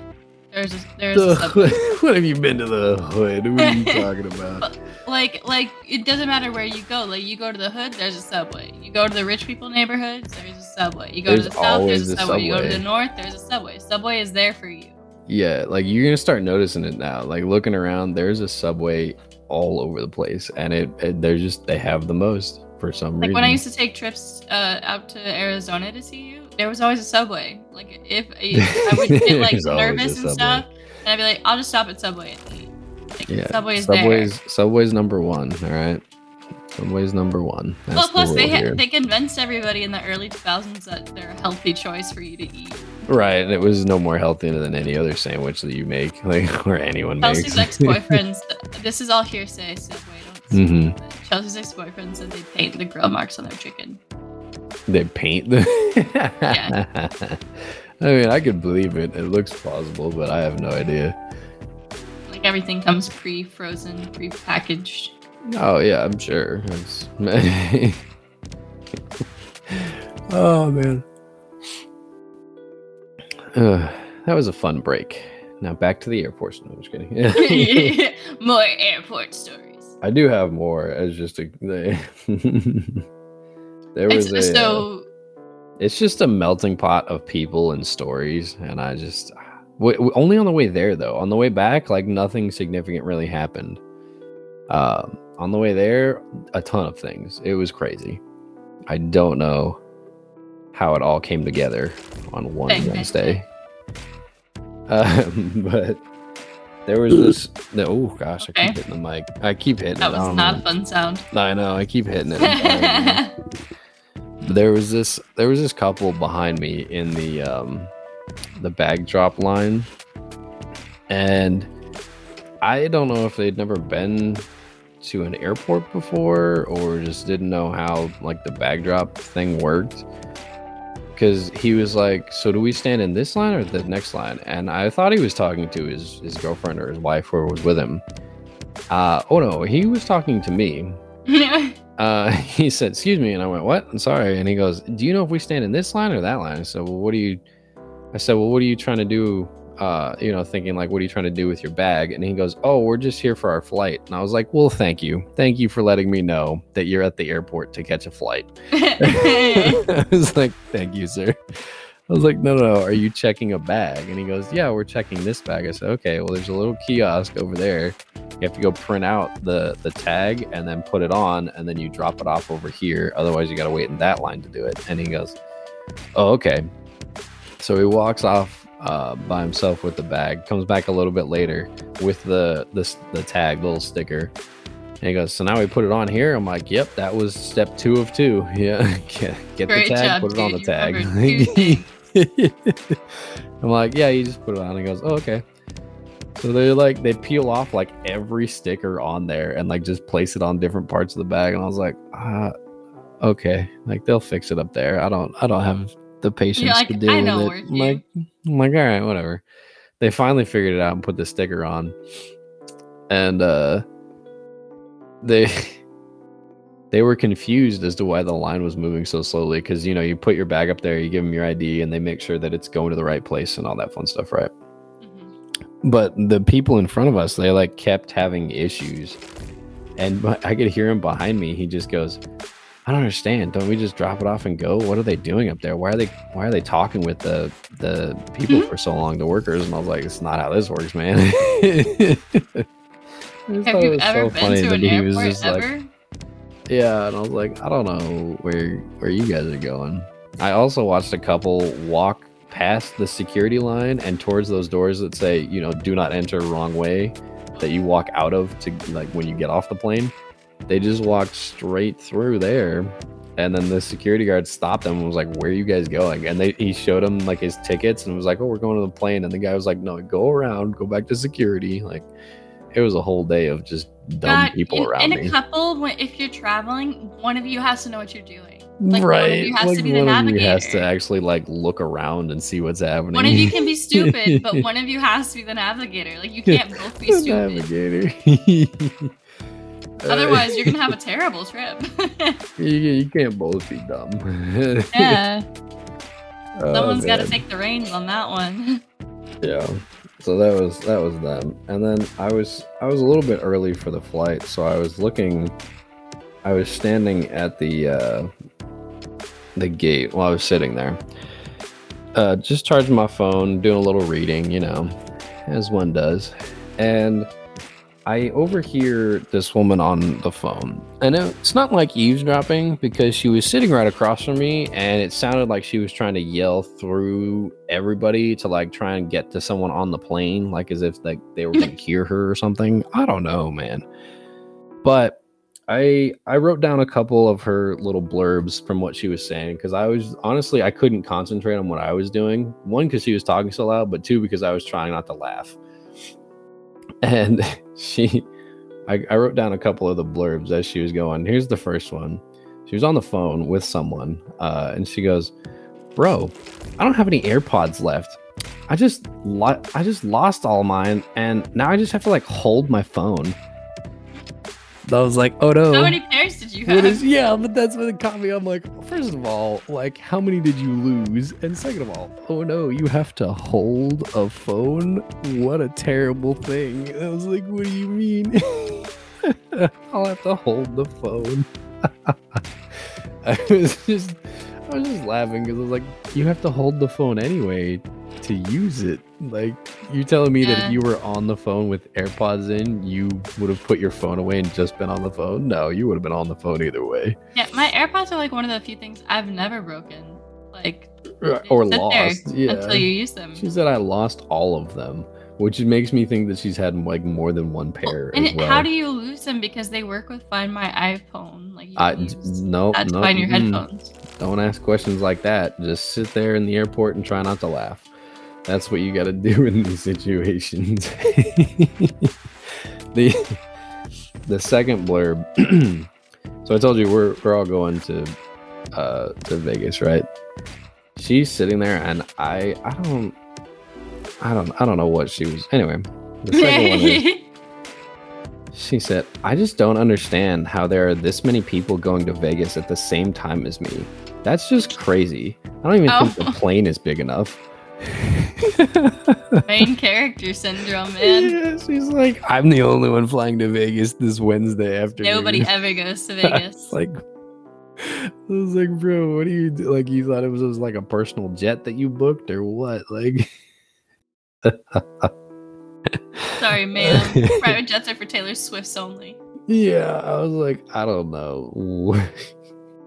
There's a, there's the a subway. what have you been to the hood? What are you talking about? Like like it doesn't matter where you go. Like you go to the hood, there's a subway. You go to the rich people neighborhoods, there's a subway. You go there's to the south, there's a subway. subway. You go to the north, there's a subway. Subway is there for you. Yeah, like you're gonna start noticing it now. Like looking around, there's a subway all over the place, and it, it they're just they have the most for some like reason. Like when I used to take trips uh, out to Arizona to see you, there was always a subway. Like if I would get like nervous and stuff, and I'd be like, I'll just stop at Subway and eat. Like Yeah, Subway's, Subway's Subway's number one. All right, Subway's number one. That's Well, the plus they ha- here. they convinced everybody in the early 2000s that they're a healthy choice for you to eat. right. and It was no more healthy than any other sandwich that you make, like or anyone Chelsea's makes. Chelsea's ex-boyfriends. this is all hearsay. Subway don't. say Mhm. Chelsea's ex-boyfriend said they paint the grill marks on their chicken. they paint the. yeah. I mean, I could believe it. It looks plausible, but I have no idea. Like everything comes pre-frozen, pre-packaged. Oh yeah, I'm sure. It's... oh man. Uh, that was a fun break. Now back to the airport. No, I'm just kidding. More airport stories. I do have more. As just a they, there was It's, a. uh, so it's just a melting pot of people and stories, and I just w- only on the way there though. On the way back, like nothing significant really happened. Um, on the way there, a ton of things. It was crazy. I don't know how it all came together on one Wednesday. Um, but there was this. No, oh gosh, I keep hitting the mic. I keep hitting that it. Was don't know. a fun sound. I know. I keep hitting it. There was this there was this couple behind me in the um the bag drop line and i don't know if they'd never been to an airport before or just didn't know how like the bag drop thing worked because he was like so do we stand in this line or the next line and i thought he was talking to his his girlfriend or his wife who was with him uh oh no he was talking to me uh, he said, "Excuse me," and I went, "What?" I'm sorry. And he goes, "Do you know if we stand in this line or that line?" I said, "Well, what do you?" I said, "Well, what are you trying to do?" Uh, you know, thinking like, "What are you trying to do with your bag?" And he goes, "Oh, we're just here for our flight." And I was like, "Well, thank you, thank you for letting me know that you're at the airport to catch a flight." I was like, "Thank you, sir." I was like, no, no, no, are you checking a bag? And he goes, yeah, we're checking this bag. I said, okay, well, there's a little kiosk over there. You have to go print out the the tag and then put it on, and then you drop it off over here. Otherwise, you got to wait in that line to do it. And he goes, oh, okay. So he walks off uh, by himself with the bag. Comes back a little bit later with the the, the tag, little sticker. And he goes, so now we put it on here. I'm like, yep, that was step two of two. Yeah, get, get the tag, job, put it on the tag. covered two things. I'm like, yeah, you just put it on. He goes, oh, okay. So they like they peel off like every sticker on there and like just place it on different parts of the bag. And I was like, ah, okay, like they'll fix it up there. I don't, I don't have the patience like, to deal "I know with it. I'm like, I'm like, all right, whatever. They finally figured it out and put the sticker on, and uh, they they were confused as to why the line was moving so slowly because you know you put your bag up there you give them your id and they make sure that it's going to the right place and all that fun stuff right Mhm. but the people in front of us they like kept having issues and I could hear him behind me he just goes i don't understand don't we just drop it off and go what are they doing up there why are they why are they talking with the the people Mhm. for so long the workers and i was like it's not how this works man Have you ever so been funny to that an he was airport just like ever? yeah, and I was like, I don't know where where you guys are going. I also watched a couple walk past the security line and towards those doors that say, you know, do not enter wrong way that you walk out of to like when you get off the plane. They just walked straight through there. And then the security guard stopped them and was like, "Where are you guys going?" And they he showed him like his tickets and was like, "Oh, we're going to the plane." And the guy was like, "No, go around, go back to security." Like, it was a whole day of just dumb God, people in, around in me. a couple, when, if you're traveling, one of you has to know what you're doing. Like, one of right. you has like to be the one of you has to actually like look around and see what's happening. One of you can be stupid, but one of you has to be the navigator. Like you can't both be stupid. navigator. Otherwise, you're gonna have a terrible trip. you, you can't both be dumb. yeah, Oh, someone's got to take the reins on that one. Yeah. So that was that was them. And then I was I was a little bit early for the flight, so I was looking I was standing at the uh the gate while I was sitting there. Uh just charging my phone, doing a little reading, you know, as one does. And I overhear this woman on the phone. And it's not like eavesdropping because she was sitting right across from me and it sounded like she was trying to yell through everybody to like try and get to someone on the plane, like as if like they were going to hear her or something. I don't know, man. But I I wrote down a couple of her little blurbs from what she was saying because I was honestly I couldn't concentrate on what I was doing. One because she was talking so loud, but two because I was trying not to laugh. And she, I, I wrote down a couple of the blurbs as she was going. Here's the first one. She was on the phone with someone, uh, and she goes, "Bro, I don't have any AirPods left. I just, lo- I just lost all mine, and now I just have to like hold my phone." I was like, "Oh no!" How many pairs you have? is, yeah, but that's what it caught me. I'm like, first of all, like, how many did you lose? And second of all, oh no, you have to hold a phone? What a terrible thing. I was like, what do you mean? I'll have to hold the phone. I was just, I was just laughing because I was like, you have to hold the phone anyway to use it. Like, you're telling me that if you were on the phone with AirPods in, you would have put your phone away and just been on the phone? No, you would have been on the phone either way. Yeah, my AirPods are like one of the few things I've never broken. Like Or, they or sit there lost. Yeah. until you use them. She said I lost all of them, which makes me think that she's had like more than one pair and as well. how do you lose them? Because they work with Find My iPhone. Like you I, no, no, find your headphones. Don't ask questions like that. Just sit there in the airport and try not to laugh. That's what you got to do in these situations. the the second blurb. so I told you we're we're all going to uh to Vegas, right? She's sitting there and I I don't I don't I don't know what she was. Anyway, the second one is she said, I just don't understand how there are this many people going to Vegas at the same time as me. That's just crazy. I don't even think Oh. the plane is big enough. Main character syndrome, man. She's like, I'm the only one flying to Vegas this Wednesday afternoon. Nobody ever goes to Vegas. like, I was like, bro, what do you do? Like, you thought it was, it was like a personal jet that you booked or what? Like, Sorry, ma'am. Private jets are for Taylor Swift's only. Yeah, I was like, I don't know.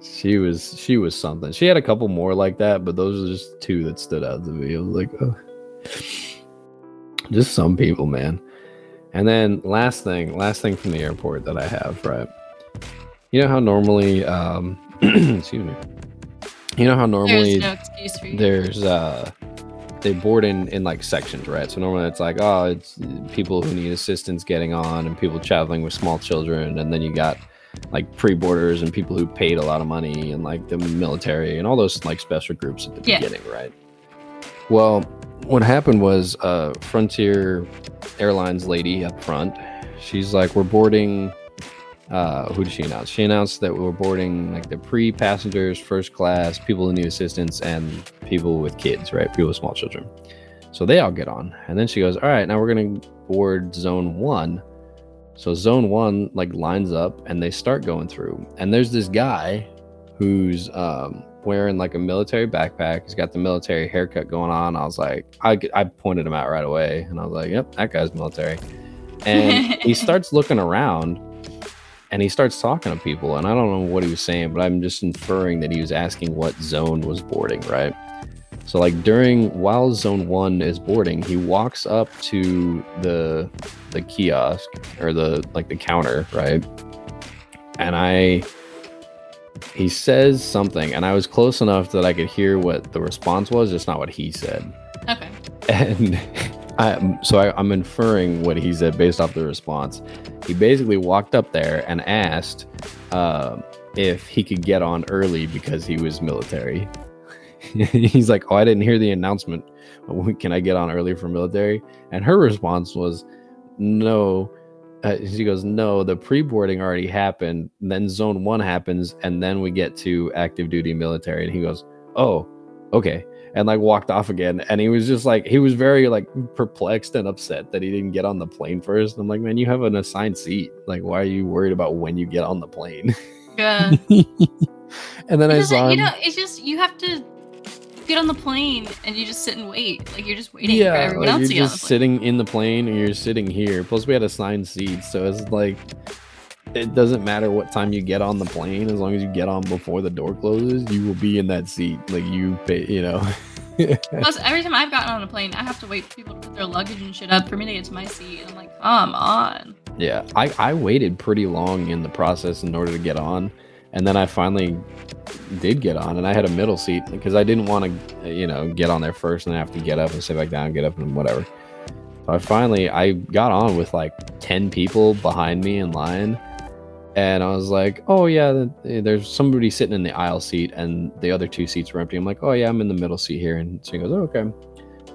She was she was something. She had a couple more like that, but those are just two that stood out to me. I was like, oh. just some people, man. And then last thing, last thing from the airport that I have, right? You know how normally, um, excuse me. You know how normally There's no excuse for you. there's uh they board in in like sections right so normally it's like oh it's people who need assistance getting on and people traveling with small children and then you got like pre-boarders and people who paid a lot of money and like the military and all those like special groups at the Yeah. beginning right well what happened was uh frontier airlines lady up front she's like we're boarding uh, who did she announce? She announced that we were boarding like the pre-passengers, first class, people who need assistance, and people with kids, right? People with small children. So they all get on, and then she goes, "All right, now we're gonna board zone one." So zone one like lines up, and they start going through, and there's this guy who's um, wearing like a military backpack. He's got the military haircut going on. I was like, I, I pointed him out right away, and I was like, "Yep, that guy's military." And he starts looking around and he starts talking to people and i don't know what he was saying but i'm just inferring that he was asking what zone was boarding right so like during while zone one is boarding he walks up to the the kiosk or the like the counter right and i he says something and i was close enough that i could hear what the response was just not what he said okay. and I, so I, I'm inferring what he said based off the response. He basically walked up there and asked uh, if he could get on early because he was military. He's like, "Oh, I didn't hear the announcement. Can I get on early for military?" And her response was, "No." Uh, she goes, "No, the pre-boarding already happened. Then zone one happens, and then we get to active duty military." And he goes, "Oh, okay." and like walked off again. And he was just like, he was very like perplexed and upset that he didn't get on the plane first. I'm like, man, you have an assigned seat. Like, why are you worried about when you get on the plane? Yeah. and then It I saw you know, it's just you have to get on the plane and you just sit and wait. Like you're just waiting for everyone like else to get on the plane. sitting in the plane and you're sitting here. Plus, we had assigned seats, so it's like it doesn't matter what time you get on the plane as long as you get on before the door closes. You will be in that seat. Like you pay, you know. Plus, every time I've gotten on a plane, I have to wait for people to put their luggage and shit up for me to get to my seat. And I'm like, come on. Yeah, I, I waited pretty long in the process in order to get on. And then I finally did get on, and I had a middle seat because I didn't want to, you know, get on there first and have to get up and sit back down, get up and whatever. So I finally I got on with like ten people behind me in line, and I was like, "Oh yeah, eh, there's somebody sitting in the aisle seat, and the other two seats were empty." I'm like, "Oh yeah, I'm in the middle seat here," and she goes, oh, "Okay."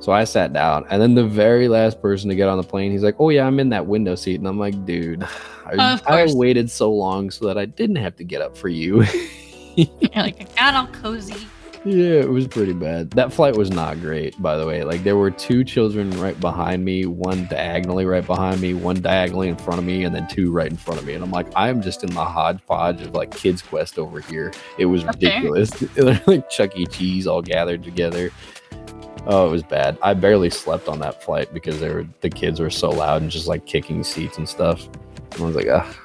So I sat down, and then the very last person to get on the plane, he's like, "Oh yeah, I'm in that window seat," and I'm like, "Dude, I, I waited so long so that I didn't have to get up for you." You're like, I got all cozy. yeah, it was pretty bad. That flight was not great, by the way. Like there were two children right behind me, one diagonally right behind me, one diagonally in front of me, and then two right in front of me. And I'm like, I'm just in the hodgepodge of like Kids Quest over here. It was Okay. ridiculous. They're like Chuck E. Cheese all gathered together. Oh, it was bad. I barely slept on that flight because they were the kids were so loud and just like kicking seats and stuff. And I was like, ah,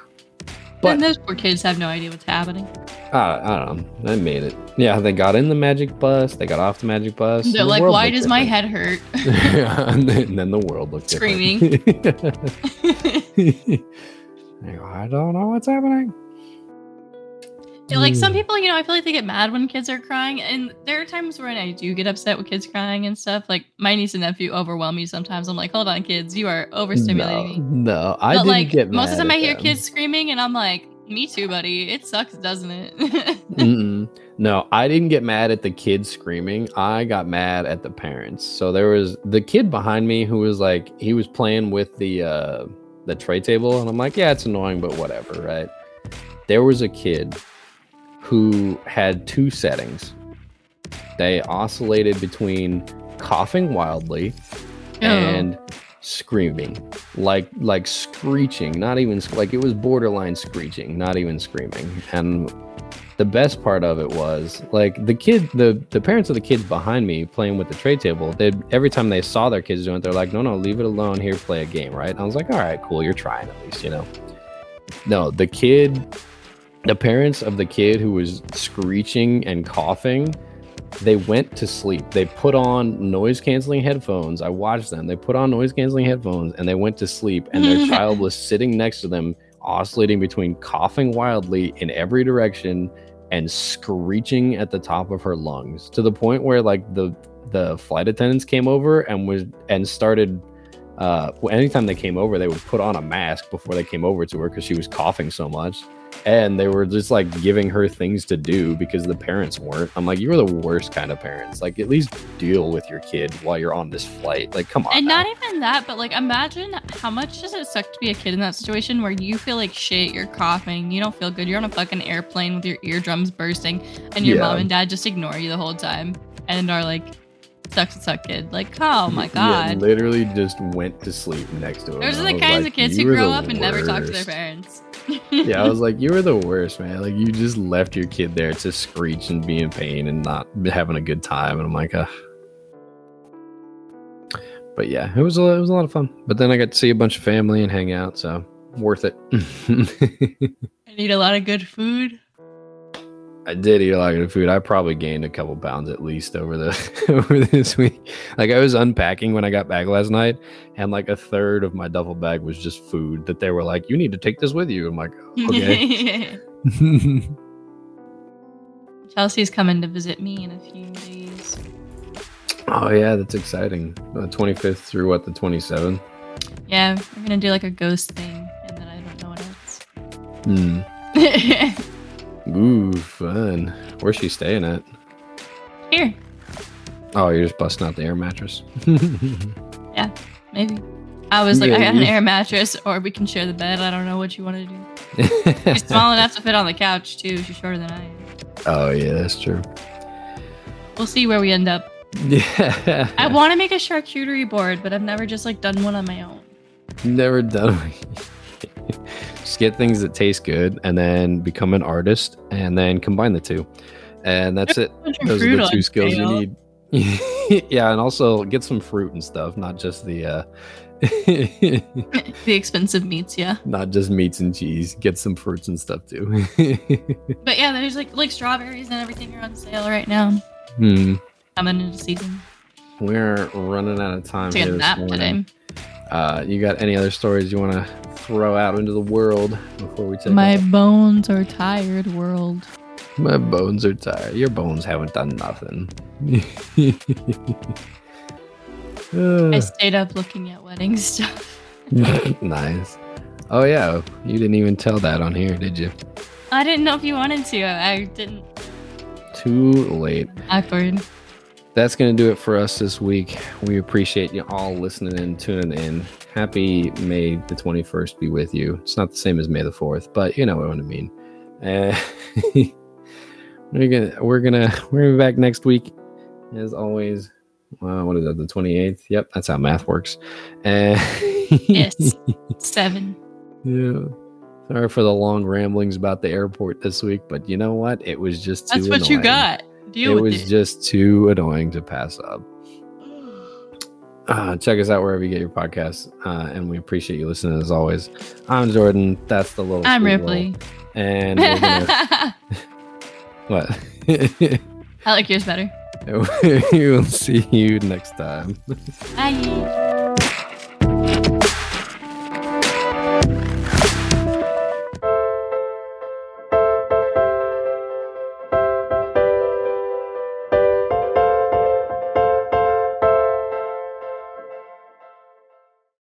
But- and those poor kids have no idea what's happening. I, I don't know. They made it. Yeah, they got in the magic bus. They got off the magic bus. They're the like, why does my head hurt? and, then, and then the world looked Screaming. different. I don't know what's happening. Yeah, like some people, you know, I feel like they get mad when kids are crying, and there are times when I do get upset with kids crying and stuff. Like my niece and nephew overwhelm me sometimes. I'm like, hold on, kids, you are overstimulating me. No, no, I but didn't like get most of the time, I hear them. kids screaming, and I'm like, me too, buddy. It sucks, doesn't it? Mm-mm. No, I didn't get mad at the kids screaming. I got mad at the parents. So there was the kid behind me who was like he was playing with the uh the tray table and I'm like, yeah, it's annoying but whatever, right? There was a kid who had two settings. They oscillated between coughing wildly Oh. and screaming like like screeching not even like it was borderline screeching not even screaming. And the best part of it was like the kid the the parents of the kids behind me playing with the tray table they every time they saw their kids doing it they're like no no leave it alone. Here play a game right? And i was like all right cool. You're trying at least you know? No the kid the parents of the kid who was screeching and coughing they went to sleep. They put on noise canceling headphones. I watched them. They put on noise canceling headphones and they went to sleep. And their child was sitting next to them, oscillating between coughing wildly in every direction and screeching at the top of her lungs to the point where like the the flight attendants came over and was and started uh anytime they came over they would put on a mask before they came over to her because she was coughing so much and they were just like giving her things to do because the parents weren't. I'm like, you're the worst kind of parents. Like, at least deal with your kid while you're on this flight. Like, come on. And now. not even that, but like imagine how much does it suck to be a kid in that situation where you feel like shit, you're coughing, you don't feel good, you're on a fucking airplane with your eardrums bursting, and your Yeah. mom and dad just ignore you the whole time and are like, sucks to suck kid. Like, oh my Yeah, god. literally just went to sleep next to him. Those are the kinds like, of kids who grow up and never talk to their parents. Yeah, I was like, you were the worst, man. Like, you just left your kid there to screech and be in pain and not having a good time. And I'm like, uh. But yeah, it was a, it was a lot of fun. But then I got to see a bunch of family and hang out, so worth it. I need a lot of good food. I did eat a lot of food. I probably gained a couple pounds at least over the over this week. Like I was unpacking when I got back last night, and like a third of my duffel bag was just food that they were like, "You need to take this with you." I'm like, "Okay." Chelsea's coming to visit me in a few days. oh yeah, that's exciting. The 25th through what the 27th. Yeah, we're gonna do like a ghost thing, and then I don't know what else. Hmm. Ooh, fun. Where's she staying at? Here, Oh, you're just busting out the air mattress. Yeah, maybe. I was like, I got an air mattress, or we can share the bed. I don't know what you want to do. She's small enough to fit on the couch too. She's shorter than I am. oh yeah, that's true. We'll see where we end up. Yeah. I want to make a charcuterie board, but I've never just like done one on my own. Never done. Just get things that taste good, and then become an artist, and then combine the two, and that's it. Those are the two skills you need. yeah, and also get some fruit and stuff, not just the uh the expensive meats, yeah. not just meats and cheese. Get some fruits and stuff too. But yeah, there's like like strawberries and everything are on sale right now. hmm. Coming into season. We're running out of time Take a nap today. Uh, you got any other stories you want to throw out into the world before we take My off? bones are tired, world. My bones are tired. Your bones haven't done nothing. Uh, I stayed up looking at wedding stuff. nice. Oh yeah, you didn't even tell that on here, did you? I didn't know if you wanted to. I didn't. Too late. Awkward. That's gonna do it for us this week. We appreciate you all listening and tuning in. Happy May the twenty first be with you. It's not the same as May the fourth, but you know what I mean. Uh, we're gonna we're gonna we're gonna be back next week, as always. Uh, what is that? The twenty eighth. Yep, that's how math works. Uh, Yes. Seven. Yeah. Sorry for the long ramblings about the airport this week, but you know what? It was just too That's what you got. Deal it was it. just too annoying to pass up. Uh, check us out wherever you get your podcasts, uh, and we appreciate you listening as always. I'm Jordon. That's the little. I'm Ripley. and gonna, what? I like yours better. we will see you next time. Bye.